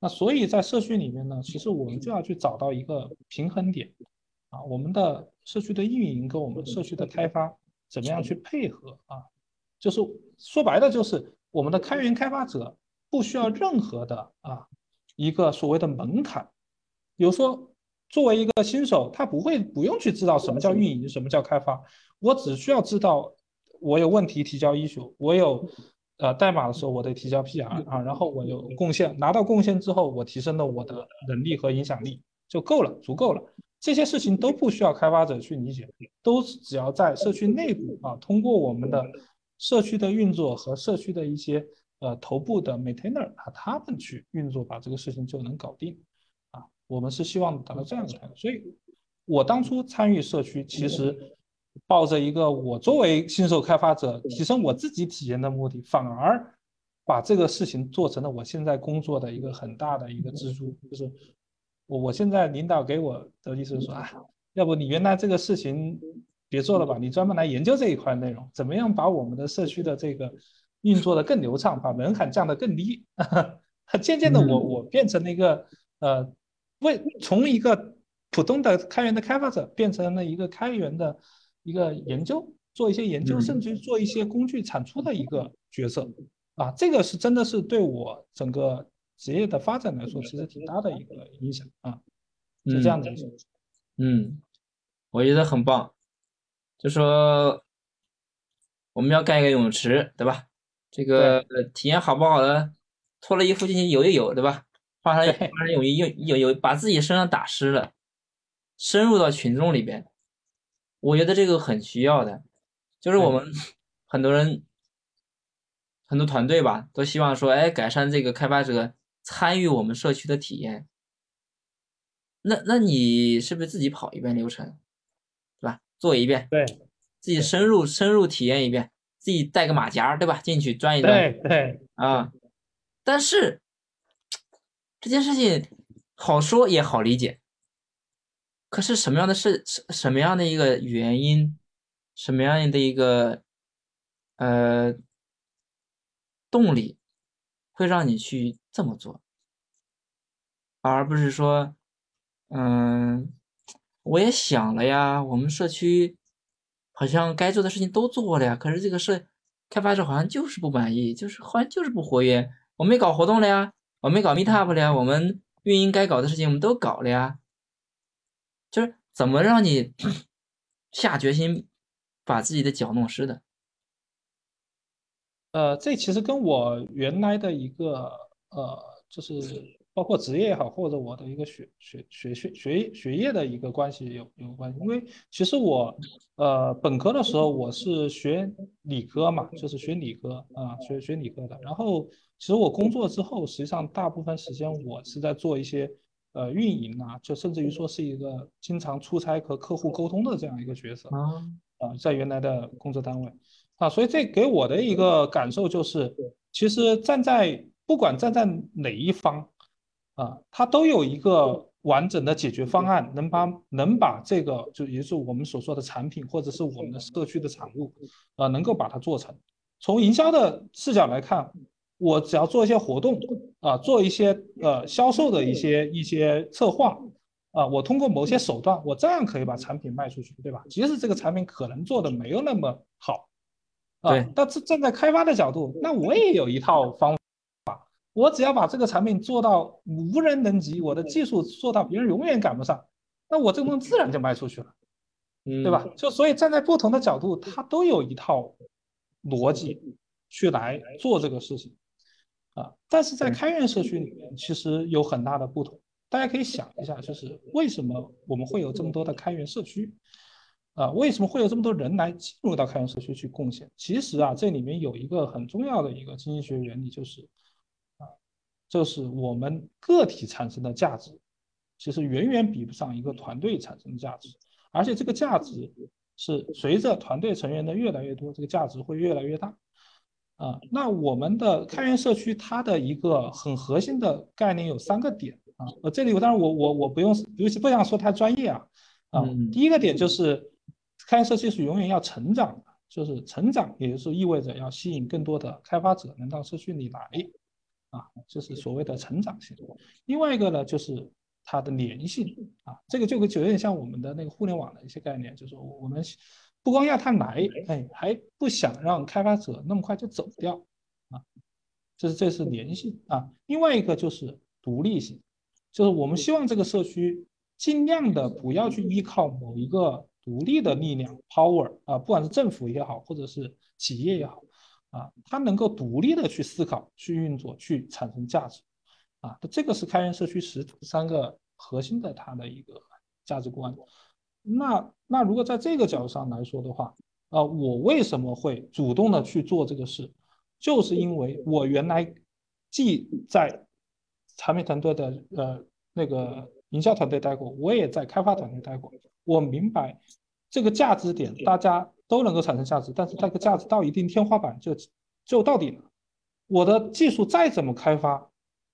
那所以在社区里面呢，其实我们就要去找到一个平衡点，啊，我们的社区的运营跟我们社区的开发怎么样去配合啊？就是说白了，就是我们的开源开发者不需要任何的啊一个所谓的门槛，比如说作为一个新手，他不会不用去知道什么叫运营，什么叫开发，我只需要知道我有问题提交 issue，我有。呃，代码的时候我得提交 PR 啊，然后我有贡献，拿到贡献之后，我提升了我的能力和影响力就够了，足够了。这些事情都不需要开发者去理解，都只要在社区内部啊，通过我们的社区的运作和社区的一些呃头部的 maintainer 啊，他们去运作，把这个事情就能搞定啊。我们是希望达到这样的，所以我当初参与社区其实。抱着一个我作为新手开发者提升我自己体验的目的，反而把这个事情做成了我现在工作的一个很大的一个支柱。就是我我现在领导给我的意思是说啊，要不你原来这个事情别做了吧，你专门来研究这一块内容，怎么样把我们的社区的这个运作的更流畅，把门槛降得更低。(laughs) 渐渐的，我我变成了一个呃，为从一个普通的开源的开发者变成了一个开源的。一个研究，做一些研究，甚至于做一些工具产出的一个角色啊，这个是真的是对我整个职业的发展来说，其实挺大的一个影响啊，是这样的。嗯，我觉得很棒，就说我们要盖一个泳池，对吧？这个体验好不好的，脱了衣服进去游一游，对吧？换上换上泳衣，游游游，把自己身上打湿了，深入到群众里边。我觉得这个很需要的，就是我们很多人很多团队吧，都希望说，哎，改善这个开发者参与我们社区的体验。那那你是不是自己跑一遍流程，对吧？做一遍，对，自己深入深入体验一遍，自己带个马甲，对吧？进去钻一钻，对对啊。但是这件事情好说也好理解，可是什么样的事，什么样的一个原因，什么样的一个呃动力，会让你去这么做，而不是说。嗯，我也想了呀，我们社区好像该做的事情都做了呀，可是这个事开发者好像就是不满意，就是好像就是不活跃。我没搞活动了呀，我没搞 Meetup 了呀，我们运营该搞的事情我们都搞了呀，就是怎么让你 (coughs) 下决心把自己的脚弄湿的？呃，这其实跟我原来的一个呃，就是。包括职业也好，或者我的一个学学学学学学业的一个关系有有关系，因为其实我呃本科的时候我是学理科嘛，就是学理科啊，学学理科的。然后其实我工作之后，实际上大部分时间我是在做一些呃运营啊，就甚至于说是一个经常出差和客户沟通的这样一个角色啊啊，在原来的工作单位啊，所以这给我的一个感受就是，其实站在不管站在哪一方。啊，它都有一个完整的解决方案，能把能把这个就也就是我们所说的产品，或者是我们的社区的产物，啊，能够把它做成。从营销的视角来看，我只要做一些活动，啊，做一些呃销售的一些一些策划，啊，我通过某些手段，我照样可以把产品卖出去，对吧？即使这个产品可能做的没有那么好，啊，但是站在开发的角度，那我也有一套方。我只要把这个产品做到无人能及，我的技术做到别人永远赶不上，那我这个东西自然就卖出去了，对吧？就所以站在不同的角度，它都有一套逻辑去来做这个事情啊。但是在开源社区里面，其实有很大的不同。大家可以想一下，就是为什么我们会有这么多的开源社区啊？为什么会有这么多人来进入到开源社区去贡献？其实啊，这里面有一个很重要的一个经济学原理，就是。就是我们个体产生的价值，其实远远比不上一个团队产生的价值，而且这个价值是随着团队成员的越来越多，这个价值会越来越大。啊，那我们的开源社区它的一个很核心的概念有三个点啊，呃，这里我当然我我我不用，尤其不想说太专业啊，啊，第一个点就是开源社区是永远要成长的，就是成长，也就是意味着要吸引更多的开发者能到社区里来。啊，就是所谓的成长性。另外一个呢，就是它的粘性啊，这个就就有点像我们的那个互联网的一些概念，就是我们不光要它来，哎，还不想让开发者那么快就走掉啊。这是这是粘性啊。另外一个就是独立性，就是我们希望这个社区尽量的不要去依靠某一个独立的力量 power 啊，不管是政府也好，或者是企业也好。啊，它能够独立的去思考、去运作、去产生价值，啊，这个是开源社区十三个核心的它的一个价值观。那那如果在这个角度上来说的话，啊，我为什么会主动的去做这个事？就是因为我原来既在产品团队的呃那个营销团队待过，我也在开发团队待过，我明白这个价值点，大家。都能够产生价值，但是这个价值到一定天花板就就到底了。我的技术再怎么开发，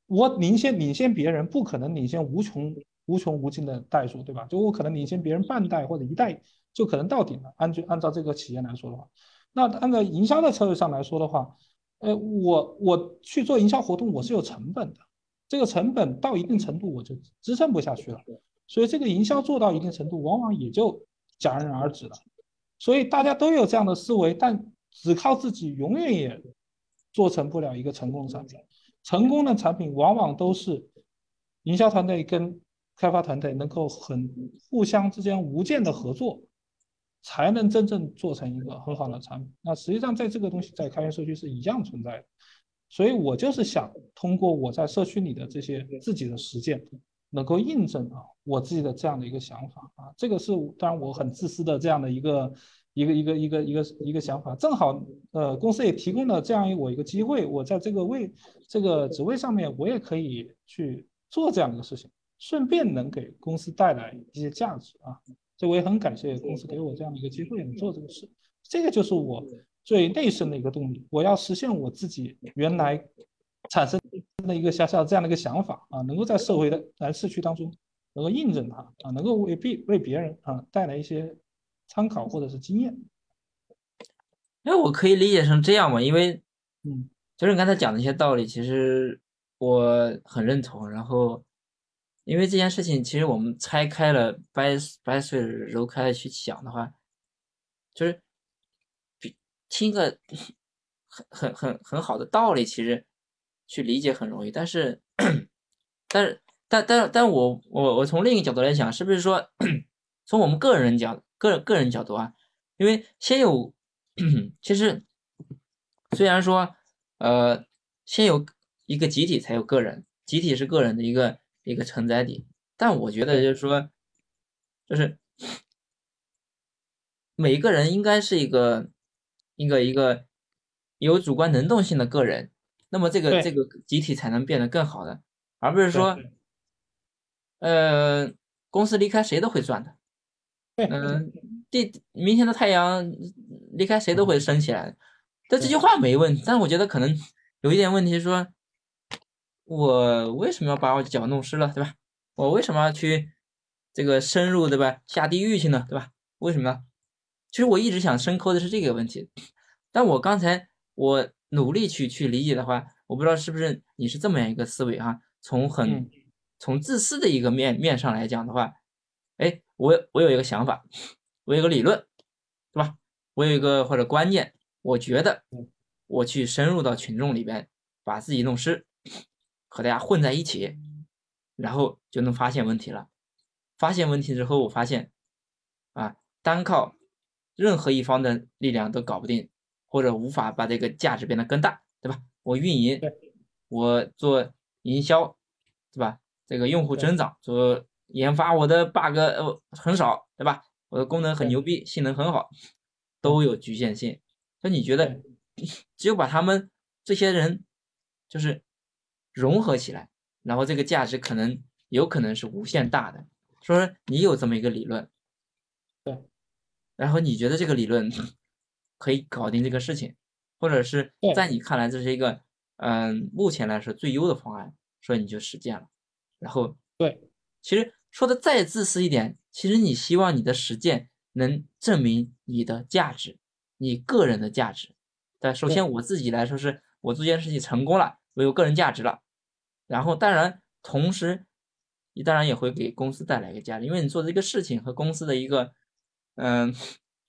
我领先领先别人，不可能领先无穷无穷无尽的代数，对吧？就我可能领先别人半代或者一代，就可能到顶了。按就按照这个企业来说的话，那按照营销的策略上来说的话，呃，我我去做营销活动，我是有成本的，这个成本到一定程度我就支撑不下去了，所以这个营销做到一定程度，往往也就戛然而止了。所以大家都有这样的思维，但只靠自己永远也做成不了一个成功的产品。成功的产品往往都是营销团队跟开发团队能够很互相之间无间的合作，才能真正做成一个很好的产品。那实际上在这个东西在开源社区是一样存在的。所以我就是想通过我在社区里的这些自己的实践，能够印证啊我自己的这样的一个想法啊，这个是当然我很自私的这样的一个一个一个一个一个一个想法，正好呃公司也提供了这样一我一个机会，我在这个位这个职位上面我也可以去做这样的一个事情，顺便能给公司带来一些价值啊，这我也很感谢公司给我这样的一个机会能做这个事，这个就是我最内生的一个动力，我要实现我自己原来产生。的一个小小这样的一个想法啊，能够在社会的来社区当中能够印证它啊，能够为别为别人啊带来一些参考或者是经验。那我可以理解成这样嘛，因为嗯，就是你刚才讲的一些道理，其实我很认同。然后，因为这件事情，其实我们拆开了掰掰碎揉开去想的话，就是比听个 (laughs) 很很很很好的道理，其实。去理解很容易，但是，但是，但但但我我我从另一个角度来讲，是不是说从我们个人角个个人角度啊？因为先有，(clears throat) 其实虽然说呃先有一个集体才有个人，集体是个人的一个一个承载体，但我觉得就是说，就是每一个人应该是一个一个一个有主观能动性的个人。那么这个这个集体才能变得更好的，而不是说，呃，公司离开谁都会赚的，嗯，第明天的太阳离开谁都会升起来，但这句话没问题，但我觉得可能有一点问题，说，我为什么要把我脚弄湿了，对吧？我为什么要去这个深入，对吧？下地狱去呢，对吧？为什么呢？其实我一直想深抠的是这个问题，但我刚才我。努力去去理解的话，我不知道是不是你是这么样一个思维哈？从很从自私的一个面面上来讲的话，哎，我我有一个想法，我有个理论，对吧？我有一个或者观念，我觉得我去深入到群众里边，把自己弄湿，和大家混在一起，然后就能发现问题了。发现问题之后，我发现啊，单靠任何一方的力量都搞不定。或者无法把这个价值变得更大，对吧？我运营，我做营销，对吧？这个用户增长，做研发，我的 bug 呃很少，对吧？我的功能很牛逼，性能很好，都有局限性。那你觉得，只有把他们这些人就是融合起来，然后这个价值可能有可能是无限大的。说你有这么一个理论，对，然后你觉得这个理论？可以搞定这个事情，或者是在你看来这是一个，嗯，目前来说最优的方案，所以你就实践了。然后，对，其实说的再自私一点，其实你希望你的实践能证明你的价值，你个人的价值。但首先我自己来说，是我做这件事情成功了，我有个人价值了。然后，当然，同时你当然也会给公司带来一个价值，因为你做这个事情和公司的一个，嗯。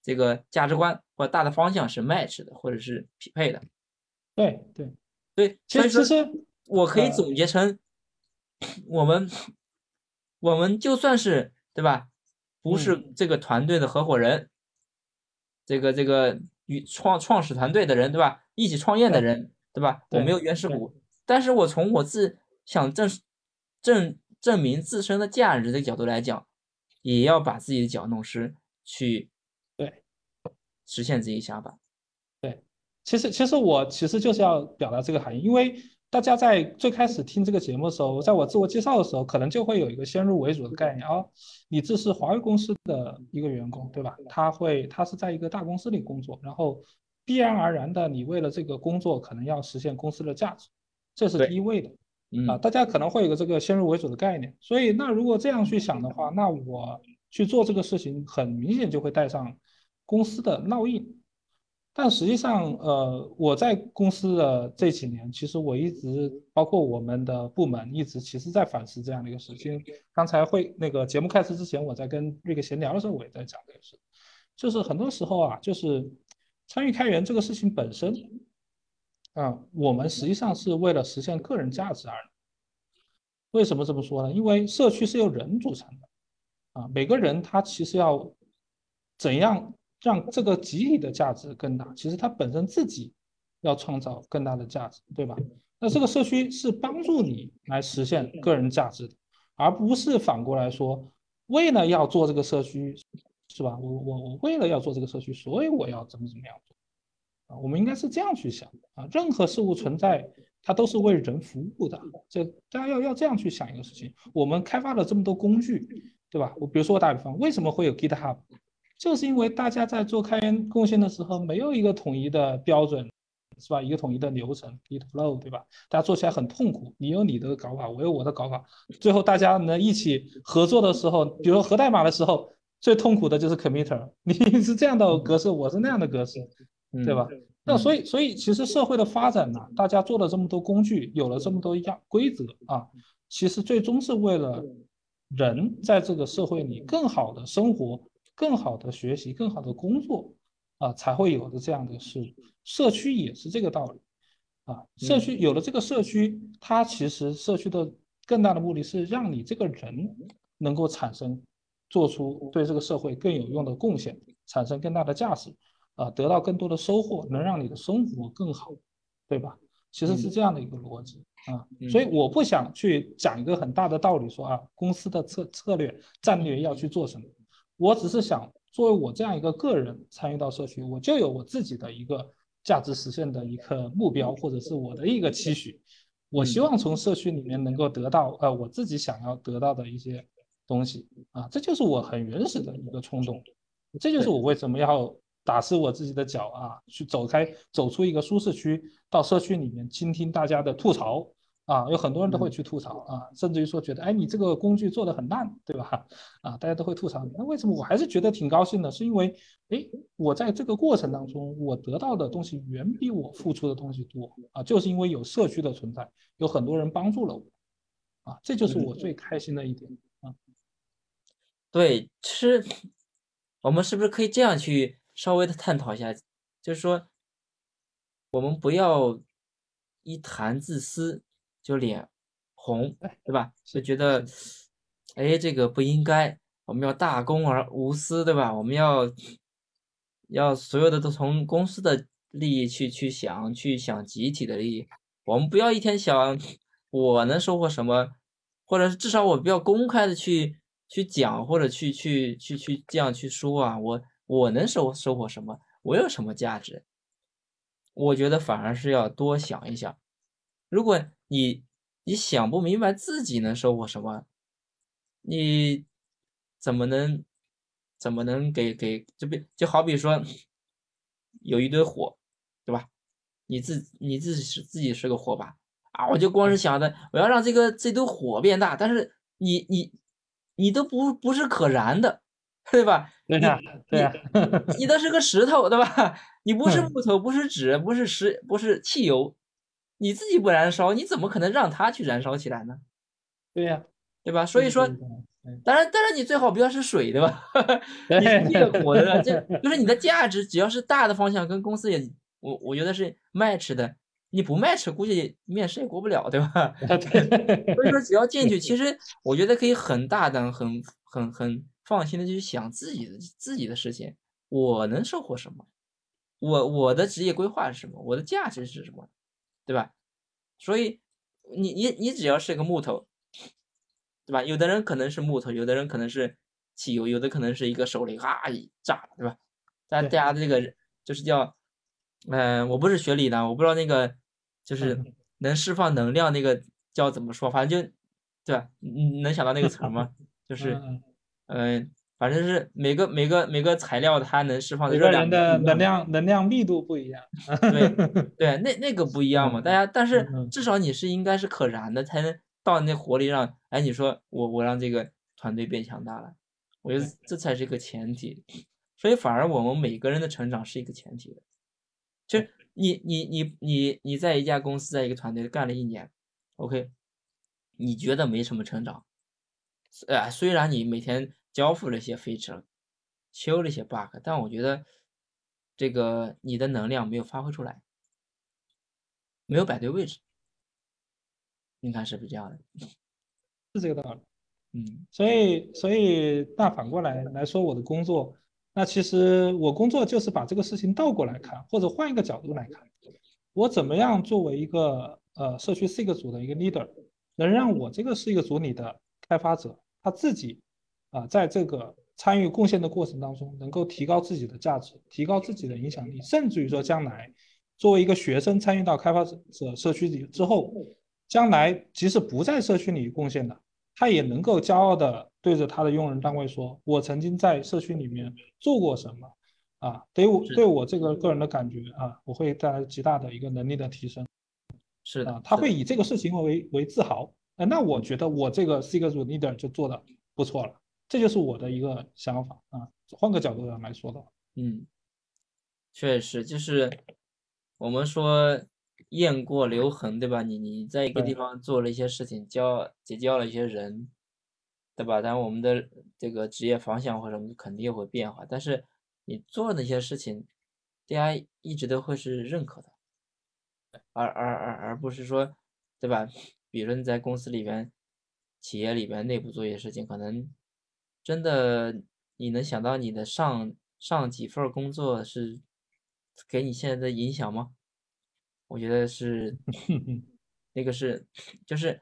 这个价值观或大的方向是 match 的，或者是匹配的。对对对，其实其实我可以总结成，我们我们就算是对吧，不是这个团队的合伙人，这个这个与创创始团队的人对吧，一起创业的人对吧，我没有原始股，但是我从我自想证证证明自身的价值的角度来讲，也要把自己的脚弄湿去。实现自己想法，对，其实其实我其实就是要表达这个含义，因为大家在最开始听这个节目的时候，在我自我介绍的时候，可能就会有一个先入为主的概念啊，你这是华为公司的一个员工，对吧？他会他是在一个大公司里工作，然后必然而然的，你为了这个工作可能要实现公司的价值，这是第一位的啊，大家可能会有个这个先入为主的概念，所以那如果这样去想的话，那我去做这个事情，很明显就会带上。公司的烙印，但实际上，呃，我在公司的这几年，其实我一直包括我们的部门，一直其实在反思这样的一个事情。刚才会那个节目开始之前，我在跟瑞克闲聊的时候，我也在讲这个事，就是很多时候啊，就是参与开源这个事情本身，啊，我们实际上是为了实现个人价值而。为什么这么说呢？因为社区是由人组成的，啊，每个人他其实要怎样？让这个集体的价值更大，其实它本身自己要创造更大的价值，对吧？那这个社区是帮助你来实现个人价值的。而不是反过来说，为了要做这个社区，是吧？我我我为了要做这个社区，所以我要怎么怎么样做啊？我们应该是这样去想啊。任何事物存在，它都是为人服务的。这大家要要这样去想一个事情。我们开发了这么多工具，对吧？我比如说我打比方，为什么会有 GitHub？就是因为大家在做开源贡献的时候，没有一个统一的标准。是吧？一个统一的流程，Git flow，对吧？大家做起来很痛苦。你有你的搞法，我有我的搞法，最后大家能一起合作的时候，比如核代码的时候，最痛苦的就是 committer。你 (laughs) 是这样的格式，我是那样的格式，对吧？那所以，所以其实社会的发展呢，大家做了这么多工具，有了这么多样规则啊，其实最终是为了人在这个社会里更好的生活、更好的学习、更好的工作。啊，才会有的这样的事。社区也是这个道理，啊，社区有了这个社区，它其实社区的更大的目的是让你这个人能够产生，做出对这个社会更有用的贡献，产生更大的价值，啊，得到更多的收获，能让你的生活更好，对吧？其实是这样的一个逻辑啊，所以我不想去讲一个很大的道理，说啊，公司的策策略战略要去做什么，我只是想。作为我这样一个个人参与到社区，我就有我自己的一个价值实现的一个目标，或者是我的一个期许。我希望从社区里面能够得到呃我自己想要得到的一些东西啊，这就是我很原始的一个冲动，这就是我为什么要打湿我自己的脚啊，去走开，走出一个舒适区，到社区里面倾听大家的吐槽。啊，有很多人都会去吐槽啊，甚至于说觉得，哎，你这个工具做的很烂，对吧？啊，大家都会吐槽你。那为什么我还是觉得挺高兴的？是因为，哎，我在这个过程当中，我得到的东西远比我付出的东西多啊，就是因为有社区的存在，有很多人帮助了我，啊，这就是我最开心的一点啊。对，其实我们是不是可以这样去稍微的探讨一下？就是说，我们不要一谈自私。就脸红，对吧？就觉得，哎，这个不应该。我们要大公而无私，对吧？我们要要所有的都从公司的利益去去想，去想集体的利益。我们不要一天想我能收获什么，或者是至少我不要公开的去去讲，或者去去去去这样去说啊。我我能收收获什么？我有什么价值？我觉得反而是要多想一想，如果。你你想不明白自己能收获什么，你怎么能怎么能给给就比就好比说有一堆火，对吧？你自你自己是自己是个火把啊，我就光是想着我要让这个这堆火变大，但是你你你都不不是可燃的，对吧？对呀，对呀，你都是个石头，对吧？(laughs) 你不是木头，不是纸，不是石，不是汽油。你自己不燃烧，你怎么可能让它去燃烧起来呢？对呀，对吧？所以说，当然，当然你最好不要是水，对吧？(laughs) 你是 (laughs) 这个火的，这就是你的价值，只要是大的方向跟公司也，我我觉得是 match 的。你不 match，估计面试也过不了，对吧？(laughs) 所以说，只要进去，其实我觉得可以很大胆、很很很放心的去想自己的自己的事情。我能收获什么？我我的职业规划是什么？我的价值是什么？对吧？所以你你你只要是个木头，对吧？有的人可能是木头，有的人可能是汽油，有的可能是一个手雷啊一炸，对吧？大大家这个就是叫，嗯，我不是学理的，我不知道那个就是能释放能量那个叫怎么说，反正就对吧？你能想到那个词吗？(laughs) 就是嗯。反正是每个每个每个材料它能释放的热量，的能量能量密度不一样。对 (laughs) 对，那那个不一样嘛，大家但是至少你是应该是可燃的，才能到那火力让哎，你说我我让这个团队变强大了，我觉得这才是一个前提。所以反而我们每个人的成长是一个前提的，就你你你你你在一家公司在一个团队干了一年，OK，你觉得没什么成长，呃，虽然你每天。交付了一些 feature，修了一些 bug，但我觉得这个你的能量没有发挥出来，没有摆对位置，你看是不是这样的？是这个道理。嗯，所以所以那反过来来说，我的工作，那其实我工作就是把这个事情倒过来看，或者换一个角度来看，我怎么样作为一个呃社区是一个组的一个 leader，能让我这个是一个组里的。开发者他自己啊，在这个参与贡献的过程当中，能够提高自己的价值，提高自己的影响力，甚至于说将来作为一个学生参与到开发者社区里之后，将来即使不在社区里贡献的，他也能够骄傲的对着他的用人单位说：“我曾经在社区里面做过什么。”啊，对我对我这个个人的感觉啊，我会带来极大的一个能力的提升。是的，他会以这个事情为为自豪。哎，那我觉得我这个是一个 leader 就做的不错了，这就是我的一个想法啊。换个角度上来说的，嗯，确实就是我们说雁过留痕，对吧？你你在一个地方做了一些事情，交结交了一些人，对吧？当然我们的这个职业方向或者什么肯定会变化，但是。你做那些事情，大家一直都会是认可的，而而而而不是说，对吧？比如你在公司里边、企业里边内部做一些事情，可能真的你能想到你的上上几份工作是给你现在的影响吗？我觉得是，(laughs) 那个是，就是，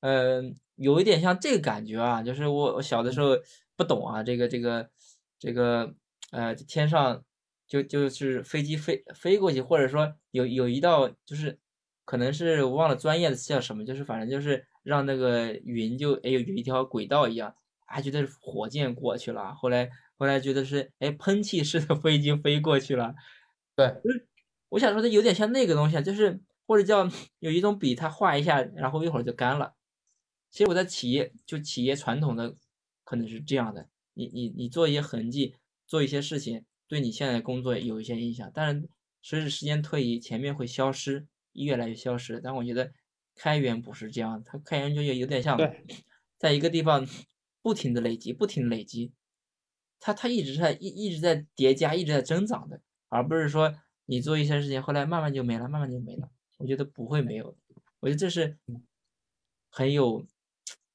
嗯，有一点像这个感觉啊，就是我我小的时候不懂啊，这个这个这个。呃，天上就就是飞机飞飞过去，或者说有有一道就是可能是我忘了专业的叫什么，就是反正就是让那个云就哎有有一条轨道一样，还觉得是火箭过去了，后来后来觉得是哎喷气式的 (laughs) 飞机飞过去了，对，就是我想说它有点像那个东西，就是或者叫有一种笔，它画一下，然后一会儿就干了。其实我在企业就企业传统的可能是这样的，你你你做一些痕迹。做一些事情对你现在工作有一些影响，但是随着时间推移，前面会消失，越来越消失。但我觉得开源不是这样，它开源就有有点像，在一个地方不停的累积，不停的累积，它它一直在一一直在叠加，一直在增长的，而不是说你做一些事情后来慢慢就没了，慢慢就没了。我觉得不会没有，我觉得这是很有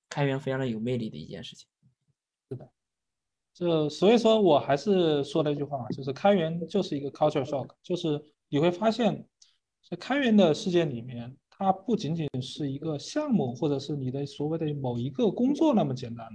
开源非常的有魅力的一件事情。是的。就所以说我还是说那句话，就是开源就是一个 culture shock，就是你会发现，在开源的世界里面，它不仅仅是一个项目，或者是你的所谓的某一个工作那么简单，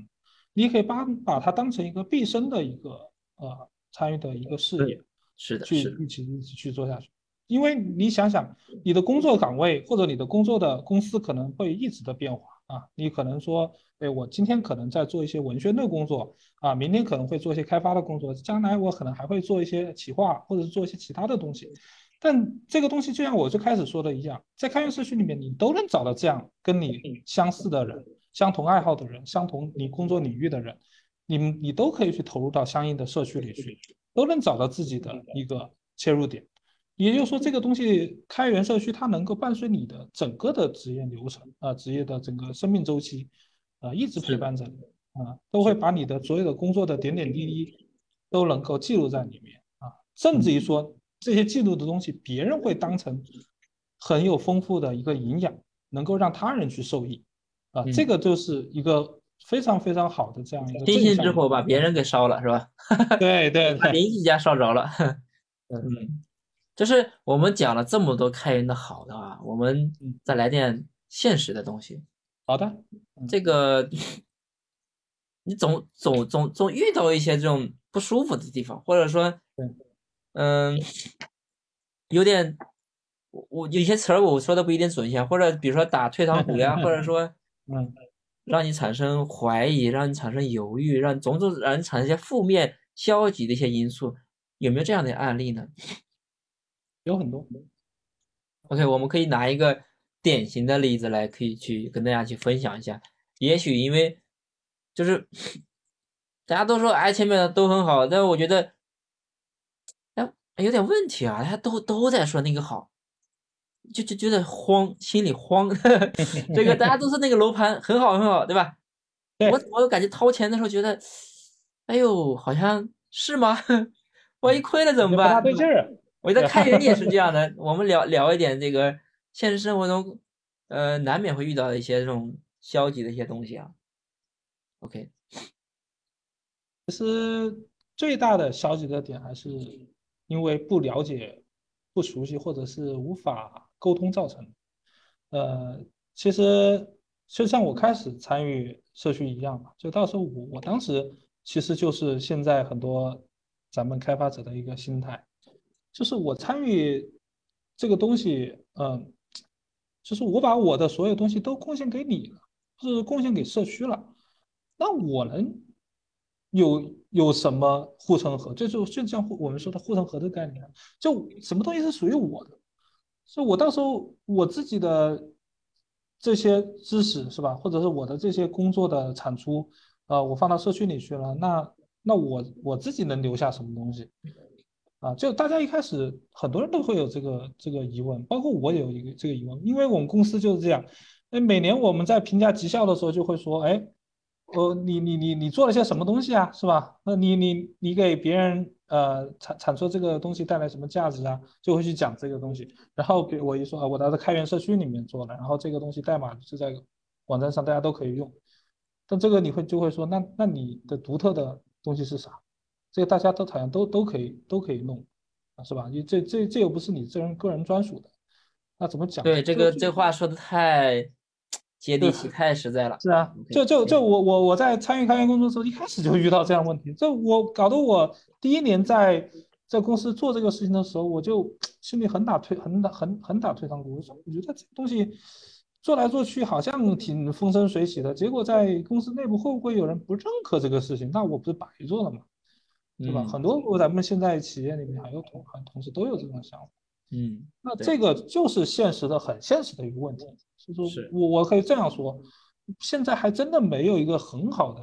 你可以把把它当成一个毕生的一个呃参与的一个事业，是的，去一起一起去做下去。因为你想想，你的工作岗位或者你的工作的公司可能会一直的变化啊，你可能说。哎我今天可能在做一些文宣的工作啊，明天可能会做一些开发的工作，将来我可能还会做一些企划或者是做一些其他的东西。但这个东西就像我最开始说的一样，在开源社区里面，你都能找到这样跟你相似的人、相同爱好的人、相同你工作领域的人，你们你都可以去投入到相应的社区里去，都能找到自己的一个切入点。也就是说，这个东西开源社区它能够伴随你的整个的职业流程啊，职业的整个生命周期。啊，一直陪伴着你啊，都会把你的所有的工作的点点滴滴都能够记录在里面啊，甚至于说这些记录的东西，别人会当成很有丰富的一个营养，能够让他人去受益啊，这个就是一个非常非常好的这样一个。星星之火把别人给烧了是吧？(laughs) 对对，把邻居家烧着了。(laughs) 嗯，就是我们讲了这么多开源的好的啊，我们再来点现实的东西。好的，这个你总总总总遇到一些这种不舒服的地方，或者说，嗯，有点我我有些词儿我说的不一定准确，或者比如说打退堂鼓呀，或者说，嗯，让你产生怀疑，让你产生犹豫，让种种让你产生一些负面消极的一些因素，有没有这样的案例呢？有很多。OK，我们可以拿一个。典型的例子来，可以去跟大家去分享一下。也许因为就是大家都说哎前面的都很好，但是我觉得哎有点问题啊，大家都都在说那个好，就就觉得慌，心里慌。(laughs) 这个大家都是那个楼盘很好很好，对吧？我我感觉掏钱的时候觉得，哎呦好像是吗？(laughs) 万一亏了怎么办？不大对劲儿。我觉得开源也是这样的。(laughs) 我们聊聊一点这个。现实生活中，呃，难免会遇到一些这种消极的一些东西啊。OK，其实最大的消极的点还是因为不了解、不熟悉或者是无法沟通造成。呃，其实就像我开始参与社区一样嘛，就到时候我我当时其实就是现在很多咱们开发者的一个心态，就是我参与这个东西，嗯，就是我把我的所有东西都贡献给你了，是贡献给社区了，那我能有有什么护城河？这就就像我们说的护城河的概念，就什么东西是属于我的，所以我到时候我自己的。这些知识是吧，或者是我的这些工作的产出，呃，我放到社区里去了，那那我我自己能留下什么东西？啊，就大家一开始很多人都会有这个这个疑问，包括我有一个这个疑问，因为我们公司就是这样，那每年我们在评价绩效的时候就会说，哎。呃，你你你你做了些什么东西啊，是吧？那你你你给别人呃产产出这个东西带来什么价值啊？就会去讲这个东西。然后给我一说啊，我在开源社区里面做了，然后这个东西代码就在网站上，大家都可以用。但这个你会就会说，那那你的独特的东西是啥？这个大家都好像都都可以都可以弄啊，是吧？你这这这又不是你这人个人专属的，那怎么讲？对，这个这话说的太。接地气太实在了，是啊，就就就我我我在参与开源工作的时候，一开始就遇到这样问题，这我搞得我第一年在在公司做这个事情的时候，我就 (tsk) 心里很打退很打很很打退堂鼓。我说我觉得这东西做来做去好像挺风生水起的，结果在公司内部会不会有人不认可这个事情？那我不是白做了吗？对吧？很多咱们现在企业里面还有同同事都有这种想法。嗯，那这个就是现实的很现实的一个问题。就是我我可以这样说，现在还真的没有一个很好的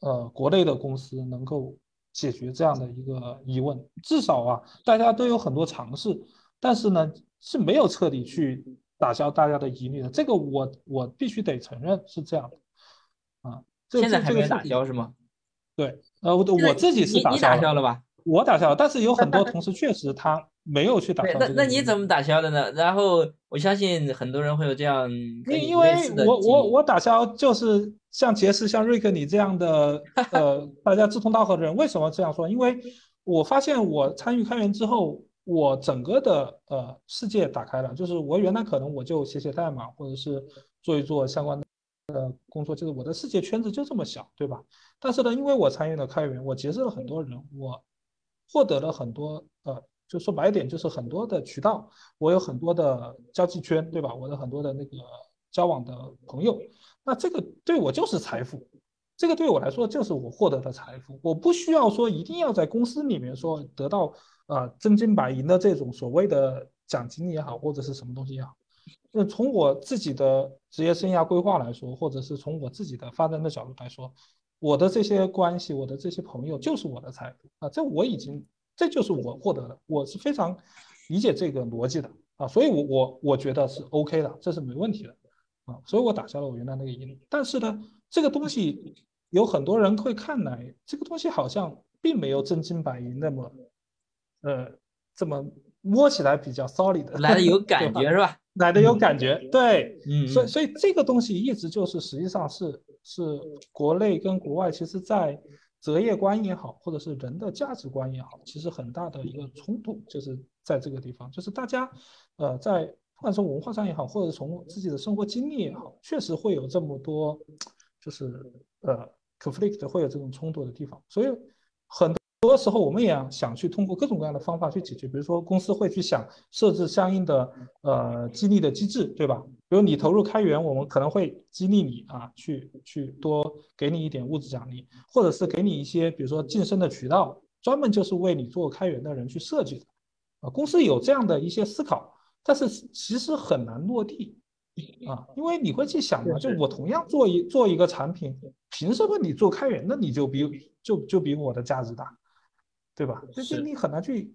呃国内的公司能够解决这样的一个疑问。至少啊，大家都有很多尝试，但是呢是没有彻底去打消大家的疑虑的。这个我我必须得承认是这样的啊。现在还没打消是吗？对，呃，我我自己是打消了吧？我打消了，但是有很多同事确实他。没有去打消那那你怎么打消的呢？然后我相信很多人会有这样，因因为我我我打消就是像杰斯、像瑞克你这样的呃大家志同道合的人，为什么这样说？因为我发现我参与开源之后，我整个的呃世界打开了，就是我原来可能我就写写代码或者是做一做相关的呃工作，就是我的世界圈子就这么小，对吧？但是呢，因为我参与了开源，我结识了很多人，我获得了很多呃。就说白点，就是很多的渠道，我有很多的交际圈，对吧？我的很多的那个交往的朋友，那这个对我就是财富，这个对我来说就是我获得的财富。我不需要说一定要在公司里面说得到啊真金白银的这种所谓的奖金也好，或者是什么东西也好。那从我自己的职业生涯规划来说，或者是从我自己的发展的角度来说，我的这些关系，我的这些朋友就是我的财富啊！这我已经。这就是我获得的，我是非常理解这个逻辑的啊，所以，我我我觉得是 OK 的，这是没问题的啊，所以我打消了我原来那个疑虑。但是呢，这个东西有很多人会看来，这个东西好像并没有真金白银那么，呃，这么摸起来比较 solid，来的有感觉是吧？来的有感觉，对，嗯，所以所以这个东西一直就是实际上是是国内跟国外其实在。择业观也好，或者是人的价值观也好，其实很大的一个冲突就是在这个地方，就是大家，呃，在不管从文化上也好，或者从自己的生活经历也好，确实会有这么多，就是呃，conflict 会有这种冲突的地方，所以很。多时候，我们也想去通过各种各样的方法去解决，比如说公司会去想设置相应的呃激励的机制，对吧？比如你投入开源，我们可能会激励你啊，去去多给你一点物质奖励，或者是给你一些比如说晋升的渠道，专门就是为你做开源的人去设计的。啊，公司有这样的一些思考，但是其实很难落地啊，因为你会去想嘛，就我同样做一做一个产品，凭什么你做开源的你就比就就比我的价值大？对吧？就是你很难去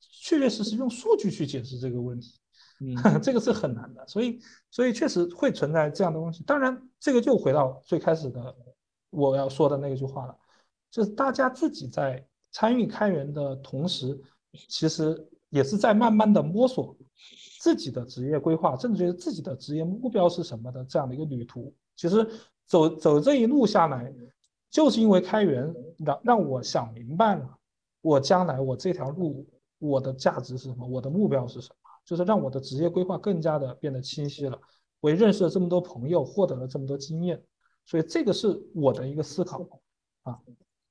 确确实实用数据去解释这个问题，(laughs) 这个是很难的。所以，所以确实会存在这样的东西。当然，这个就回到最开始的我要说的那句话了，就是大家自己在参与开源的同时，其实也是在慢慢的摸索自己的职业规划，甚至于自己的职业目标是什么的这样的一个旅途。其实走走这一路下来，就是因为开源让让我想明白了。我将来我这条路，我的价值是什么？我的目标是什么？就是让我的职业规划更加的变得清晰了。我也认识了这么多朋友，获得了这么多经验，所以这个是我的一个思考啊。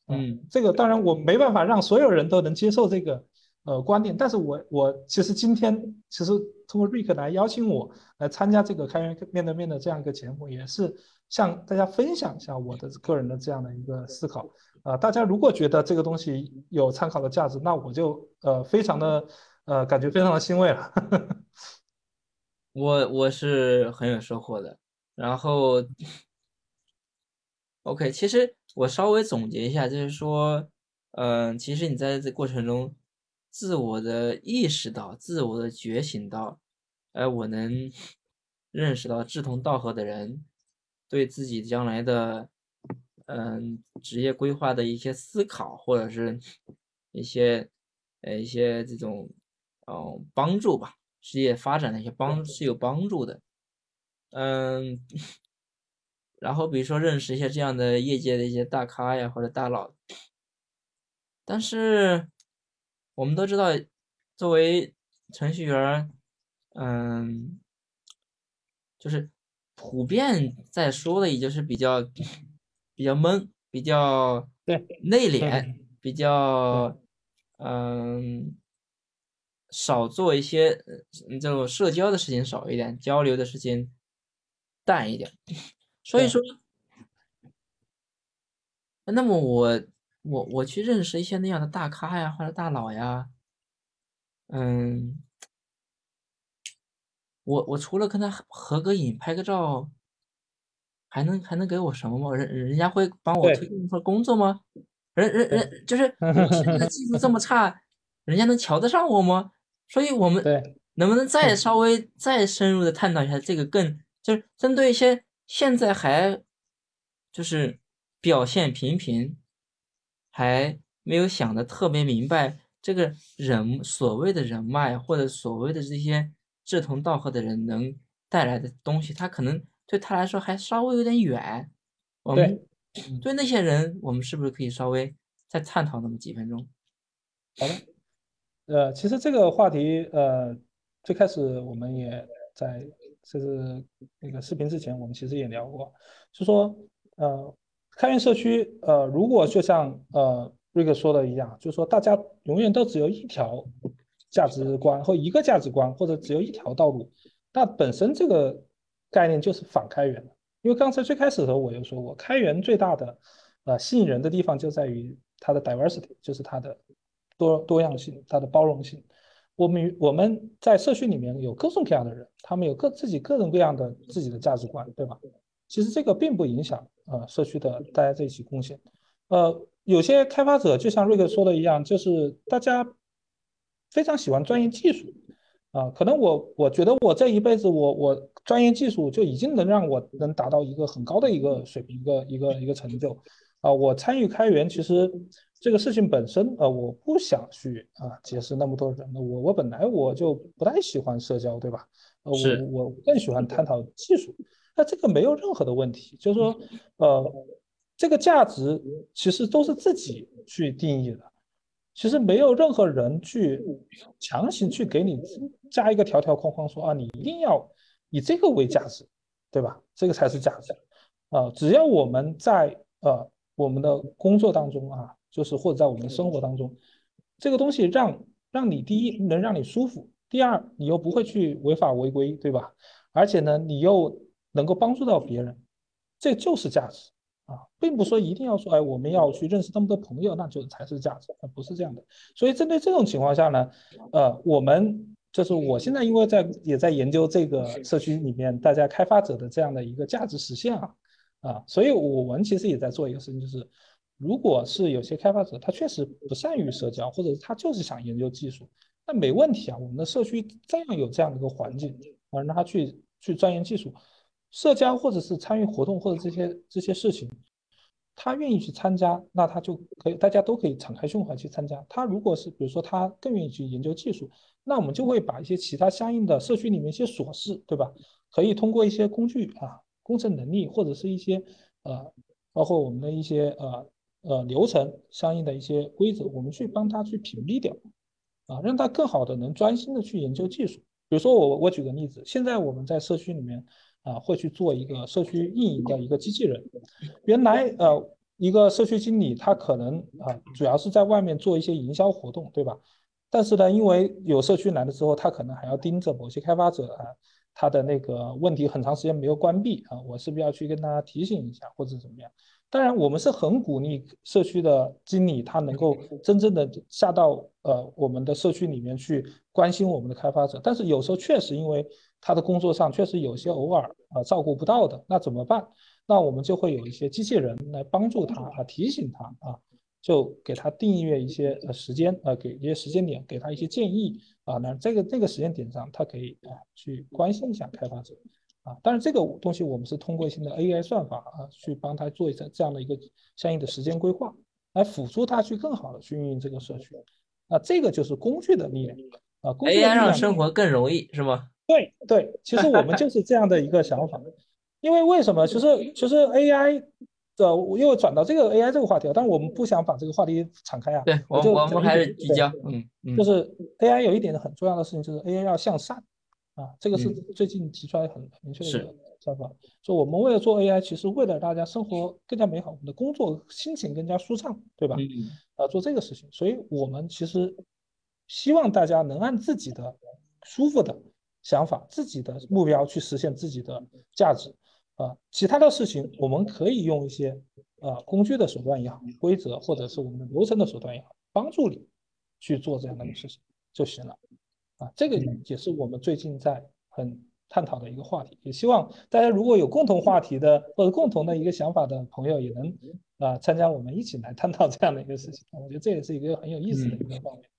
嗯，这个当然我没办法让所有人都能接受这个呃观点，但是我我其实今天其实通过瑞克来邀请我来参加这个开源面对面的这样一个节目，也是向大家分享一下我的个人的这样的一个思考啊。大家如果觉得这个东西有参考的价值，那我就呃非常的呃感觉非常的欣慰了。(laughs) 我我是很有收获的，然后，OK，其实我稍微总结一下，就是说，嗯，其实你在这过程中，自我的意识到，自我的觉醒到，哎，我能认识到志同道合的人，对自己将来的，嗯，职业规划的一些思考，或者是一些，呃，一些这种，嗯，帮助吧。事业发展的一些帮是有帮助的，嗯，(laughs) 然后比如说认识一些这样的业界的一些大咖呀或者大佬，但是我们都知道，作为程序员，嗯，就是普遍在说的，也就是比较比较闷，比较内敛，比较嗯。少做一些这种社交的事情少一点，交流的事情淡一点。所以说，那么我我我去认识一些那样的大咖呀，或者大佬呀，嗯，我我除了跟他合个影、拍个照，还能还能给我什么吗？人人家会帮我推荐一份工作吗？人人人就是我现在的技术这么差，(laughs) 人家能瞧得上我吗？所以，我们能不能再稍微再深入的探讨一下这个更，就是针对一些现在还就是表现平平，还没有想的特别明白这个人所谓的人脉或者所谓的这些志同道合的人能带来的东西，他可能对他来说还稍微有点远。我们对那些人，我们是不是可以稍微再探讨那么几分钟？好的。呃，其实这个话题，呃，最开始我们也在就是那个视频之前，我们其实也聊过，就说，呃，开源社区，呃，如果就像呃瑞克说的一样，就是说大家永远都只有一条价值观或一个价值观，或者只有一条道路，那本身这个概念就是反开源的。因为刚才最开始的时候我就说过，开源最大的呃吸引人的地方就在于它的 diversity，就是它的。多多样性，它的包容性。我们我们在社区里面有各种各样的人，他们有各自己各种各样的自己的价值观，对吧？其实这个并不影响呃社区的大家在一起贡献。呃，有些开发者就像瑞克说的一样，就是大家非常喜欢专业技术啊。可能我我觉得我这一辈子我我专业技术就已经能让我能达到一个很高的一个水平，一个一个一个成就啊。我参与开源其实。这个事情本身，呃，我不想去啊解释那么多人。我我本来我就不太喜欢社交，对吧？呃，我我更喜欢探讨技术。那这个没有任何的问题，就是说，呃，这个价值其实都是自己去定义的。其实没有任何人去强行去给你加一个条条框框，说啊，你一定要以这个为价值，对吧？这个才是价值啊。只要我们在呃我们的工作当中啊。就是或者在我们的生活当中，这个东西让让你第一能让你舒服，第二你又不会去违法违规，对吧？而且呢，你又能够帮助到别人，这就是价值啊，并不说一定要说哎，我们要去认识那么多朋友，那就才是价值，不是这样的。所以针对这种情况下呢，呃，我们就是我现在因为在也在研究这个社区里面大家开发者的这样的一个价值实现啊啊，所以我们其实也在做一个事情，就是。如果是有些开发者，他确实不善于社交，或者他就是想研究技术，那没问题啊。我们的社区这样有这样的一个环境，啊，让他去去钻研技术、社交，或者是参与活动，或者这些这些事情，他愿意去参加，那他就可以，大家都可以敞开胸怀去参加。他如果是比如说他更愿意去研究技术，那我们就会把一些其他相应的社区里面一些琐事，对吧？可以通过一些工具啊、工程能力或者是一些呃，包括我们的一些呃。呃，流程相应的一些规则，我们去帮他去屏蔽掉，啊，让他更好的能专心的去研究技术。比如说我我举个例子，现在我们在社区里面啊，会去做一个社区运营的一个机器人。原来呃，一个社区经理他可能啊，主要是在外面做一些营销活动，对吧？但是呢，因为有社区来了之后，他可能还要盯着某些开发者啊，他的那个问题很长时间没有关闭啊，我是不是要去跟他提醒一下或者怎么样？当然，我们是很鼓励社区的经理他能够真正的下到呃我们的社区里面去关心我们的开发者，但是有时候确实因为他的工作上确实有些偶尔啊照顾不到的，那怎么办？那我们就会有一些机器人来帮助他啊，提醒他啊。就给他订阅一些呃时间，呃给一些时间点，给他一些建议啊。那这个这个时间点上，他可以啊去关心一下开发者啊。但是这个东西我们是通过新的 AI 算法啊去帮他做一下这样的一个相应的时间规划，来辅助他去更好的去运营这个社区。啊，这个就是工具的力量啊。AI 让生活更容易是吗？对对，其实我们就是这样的一个想法。因为为什么？其实其实 AI。的我又转到这个 AI 这个话题了，但是我们不想把这个话题敞开啊。对，我我们还是聚焦。嗯嗯。就是 AI 有一点很重要的事情，就是 AI 要向善啊，这个是最近提出来很明确的一个想法。说我们为了做 AI，其实为了大家生活更加美好，我们的工作心情更加舒畅，对吧？嗯。啊，做这个事情，所以我们其实希望大家能按自己的舒服的想法、自己的目标去实现自己的价值。啊，其他的事情我们可以用一些啊工具的手段也好，规则或者是我们的流程的手段也好，帮助你去做这样的一个事情就行了。啊，这个也是我们最近在很探讨的一个话题，也希望大家如果有共同话题的或者共同的一个想法的朋友，也能啊参加我们一起来探讨这样的一个事情。我觉得这也是一个很有意思的一个方面。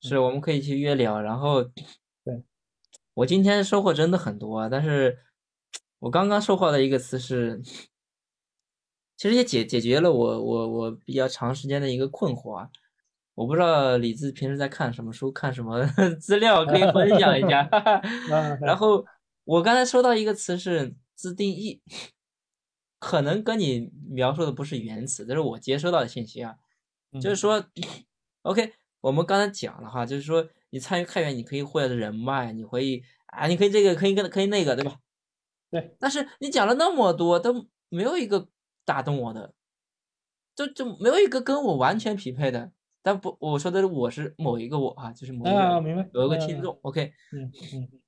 是，我们可以去约聊，然后对我今天收获真的很多，但是。我刚刚收获的一个词是，其实也解解决了我我我比较长时间的一个困惑啊。我不知道李子平时在看什么书，看什么 (laughs) 资料，可以分享一下。(laughs) 然后我刚才收到一个词是自定义，可能跟你描述的不是原词，这是我接收到的信息啊。就是说，OK，我们刚才讲了哈，就是说你参与开源，你可以获得人脉，你可以啊，你可以这个，可以跟可以那个，对吧？对，但是你讲了那么多，都没有一个打动我的，就就没有一个跟我完全匹配的。但不，我说的是我是某一个我啊，就是某一个明白有一个听众，OK，嗯嗯。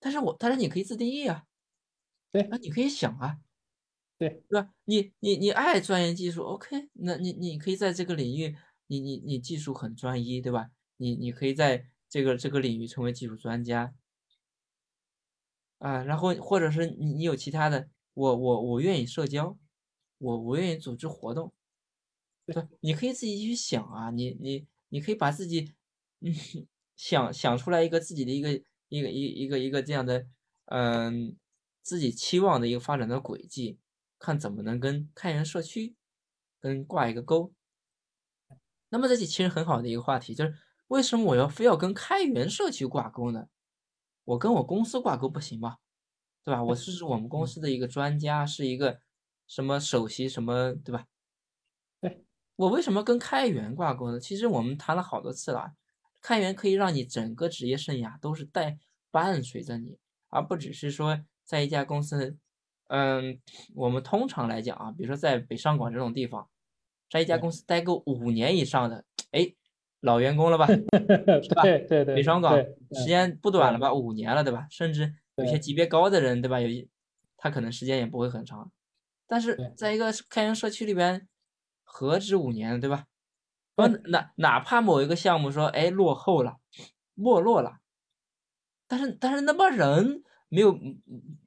但是我但是你可以自定义啊，对，那你可以想啊，对，对吧？你你你爱钻研技术，OK，那你你可以在这个领域，你你你技术很专一，对吧？你你可以在这个这个领域成为技术专家。啊，然后或者是你你有其他的，我我我愿意社交，我我愿意组织活动，对，你可以自己去想啊，你你你可以把自己嗯想想出来一个自己的一个一个一一个一个这样的嗯自己期望的一个发展的轨迹，看怎么能跟开源社区跟挂一个钩。那么这其实很好的一个话题就是为什么我要非要跟开源社区挂钩呢？我跟我公司挂钩不行吗？对吧？我是我们公司的一个专家，是一个什么首席什么，对吧？对，我为什么跟开源挂钩呢？其实我们谈了好多次了，开源可以让你整个职业生涯都是带伴随着你，而不只是说在一家公司，嗯，我们通常来讲啊，比如说在北上广这种地方，在一家公司待够五年以上的，哎。老员工了吧，(laughs) 是吧？对对对，北上广时间不短了吧，五年了，对吧？甚至有些级别高的人，对吧？有一他可能时间也不会很长，但是在一个开源社区里边，何止五年，对吧？说哪哪怕某一个项目说哎落后了，没落了，但是但是那帮人没有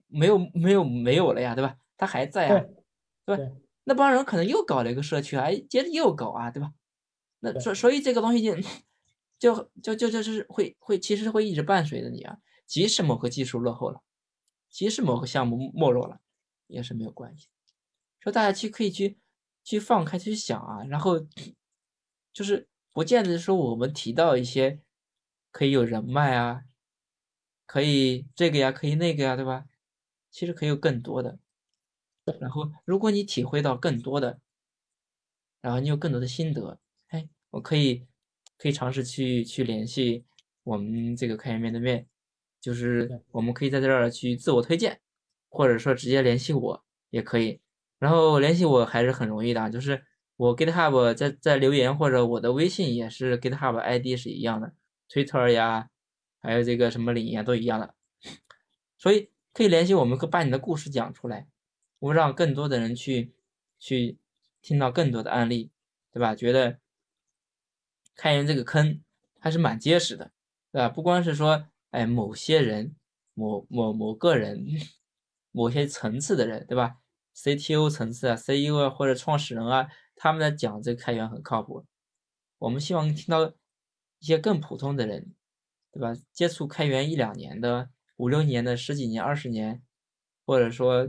没有没有没有了呀，对吧？他还在啊，对吧？那帮人可能又搞了一个社区，哎，接着又搞啊，对吧？那所所以这个东西就就就就就是会会其实会一直伴随着你啊，即使某个技术落后了，即使某个项目没落了，也是没有关系。说大家去可以去去放开去想啊，然后就是不见得说我们提到一些可以有人脉啊，可以这个呀，可以那个呀，对吧？其实可以有更多的。然后如果你体会到更多的，然后你有更多的心得。哎我可以可以尝试去去联系我们这个开源面对面，就是我们可以在这儿去自我推荐或者说直接联系我也可以。然后联系我还是很容易的，就是我 GitHub 在在留言或者我的微信也是 GitHub ID 是一样的，Twitter 呀，还有这个什么领呀都一样的，所以可以联系我们，可把你的故事讲出来，我让更多的人去去听到更多的案例，对吧？觉得开源这个坑还是蛮结实的，对吧？不光是说哎某些人、某某某个人、(laughs) 某些层次的人，对吧？CTO 层次啊，CEO 啊，或者创始人啊，他们在讲这个开源很靠谱。我们希望听到一些更普通的人，对吧？接触开源一两年的、五六年的、十几年、二十年，或者说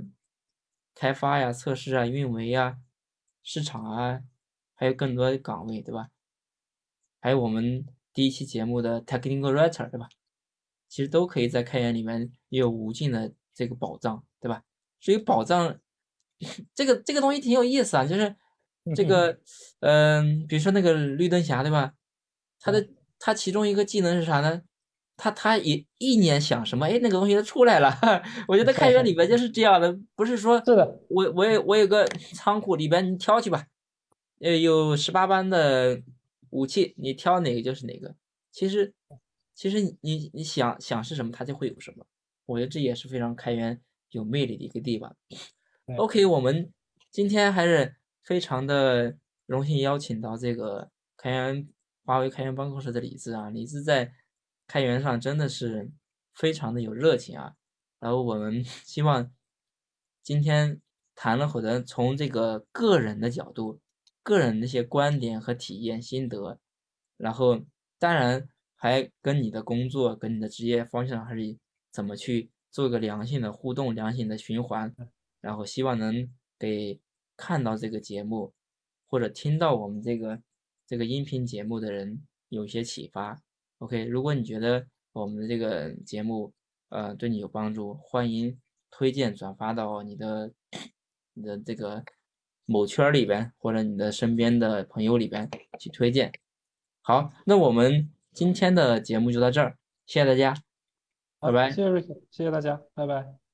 开发呀、测试啊、运维啊、市场啊，还有更多的岗位，对吧？还有我们第一期节目的 Technical Writer，对吧？其实都可以在开源里面也有无尽的这个宝藏，对吧？所以宝藏。(laughs) 这个这个东西挺有意思啊，就是这个，嗯，比如说那个绿灯侠，对吧？他的他其中一个技能是啥呢？他他一意念想什么，哎，那个东西它出来了。(laughs) 我觉得开源里边就是这样的，不是说，是的，我我有我有个仓库里边，你挑去吧，呃，有十八般的武器，你挑哪个就是哪个。其实其实你你想想是什么，它就会有什么。我觉得这也是非常开源有魅力的一个地方。OK，我们今天还是非常的荣幸邀请到这个开源华为开源办公室的李子啊，李子在开源上真的是非常的有热情啊。然后我们 (laughs) 希望今天谈了会的从这个个人的角度，个人的一些观点和体验心得，然后当然还跟你的工作跟你的职业方向还是怎么去做一个良性的互动、良性的循环。然后希望能给看到这个节目或者听到我们这个这个音频节目的人有些启发。OK，如果你觉得我们的这个节目呃对你有帮助，欢迎推荐转发到你的你的这个某圈里边或者你的身边的朋友里边去推荐。好，那我们今天的节目就到这儿，谢谢大家，拜拜。谢谢瑞克，谢谢大家，拜拜。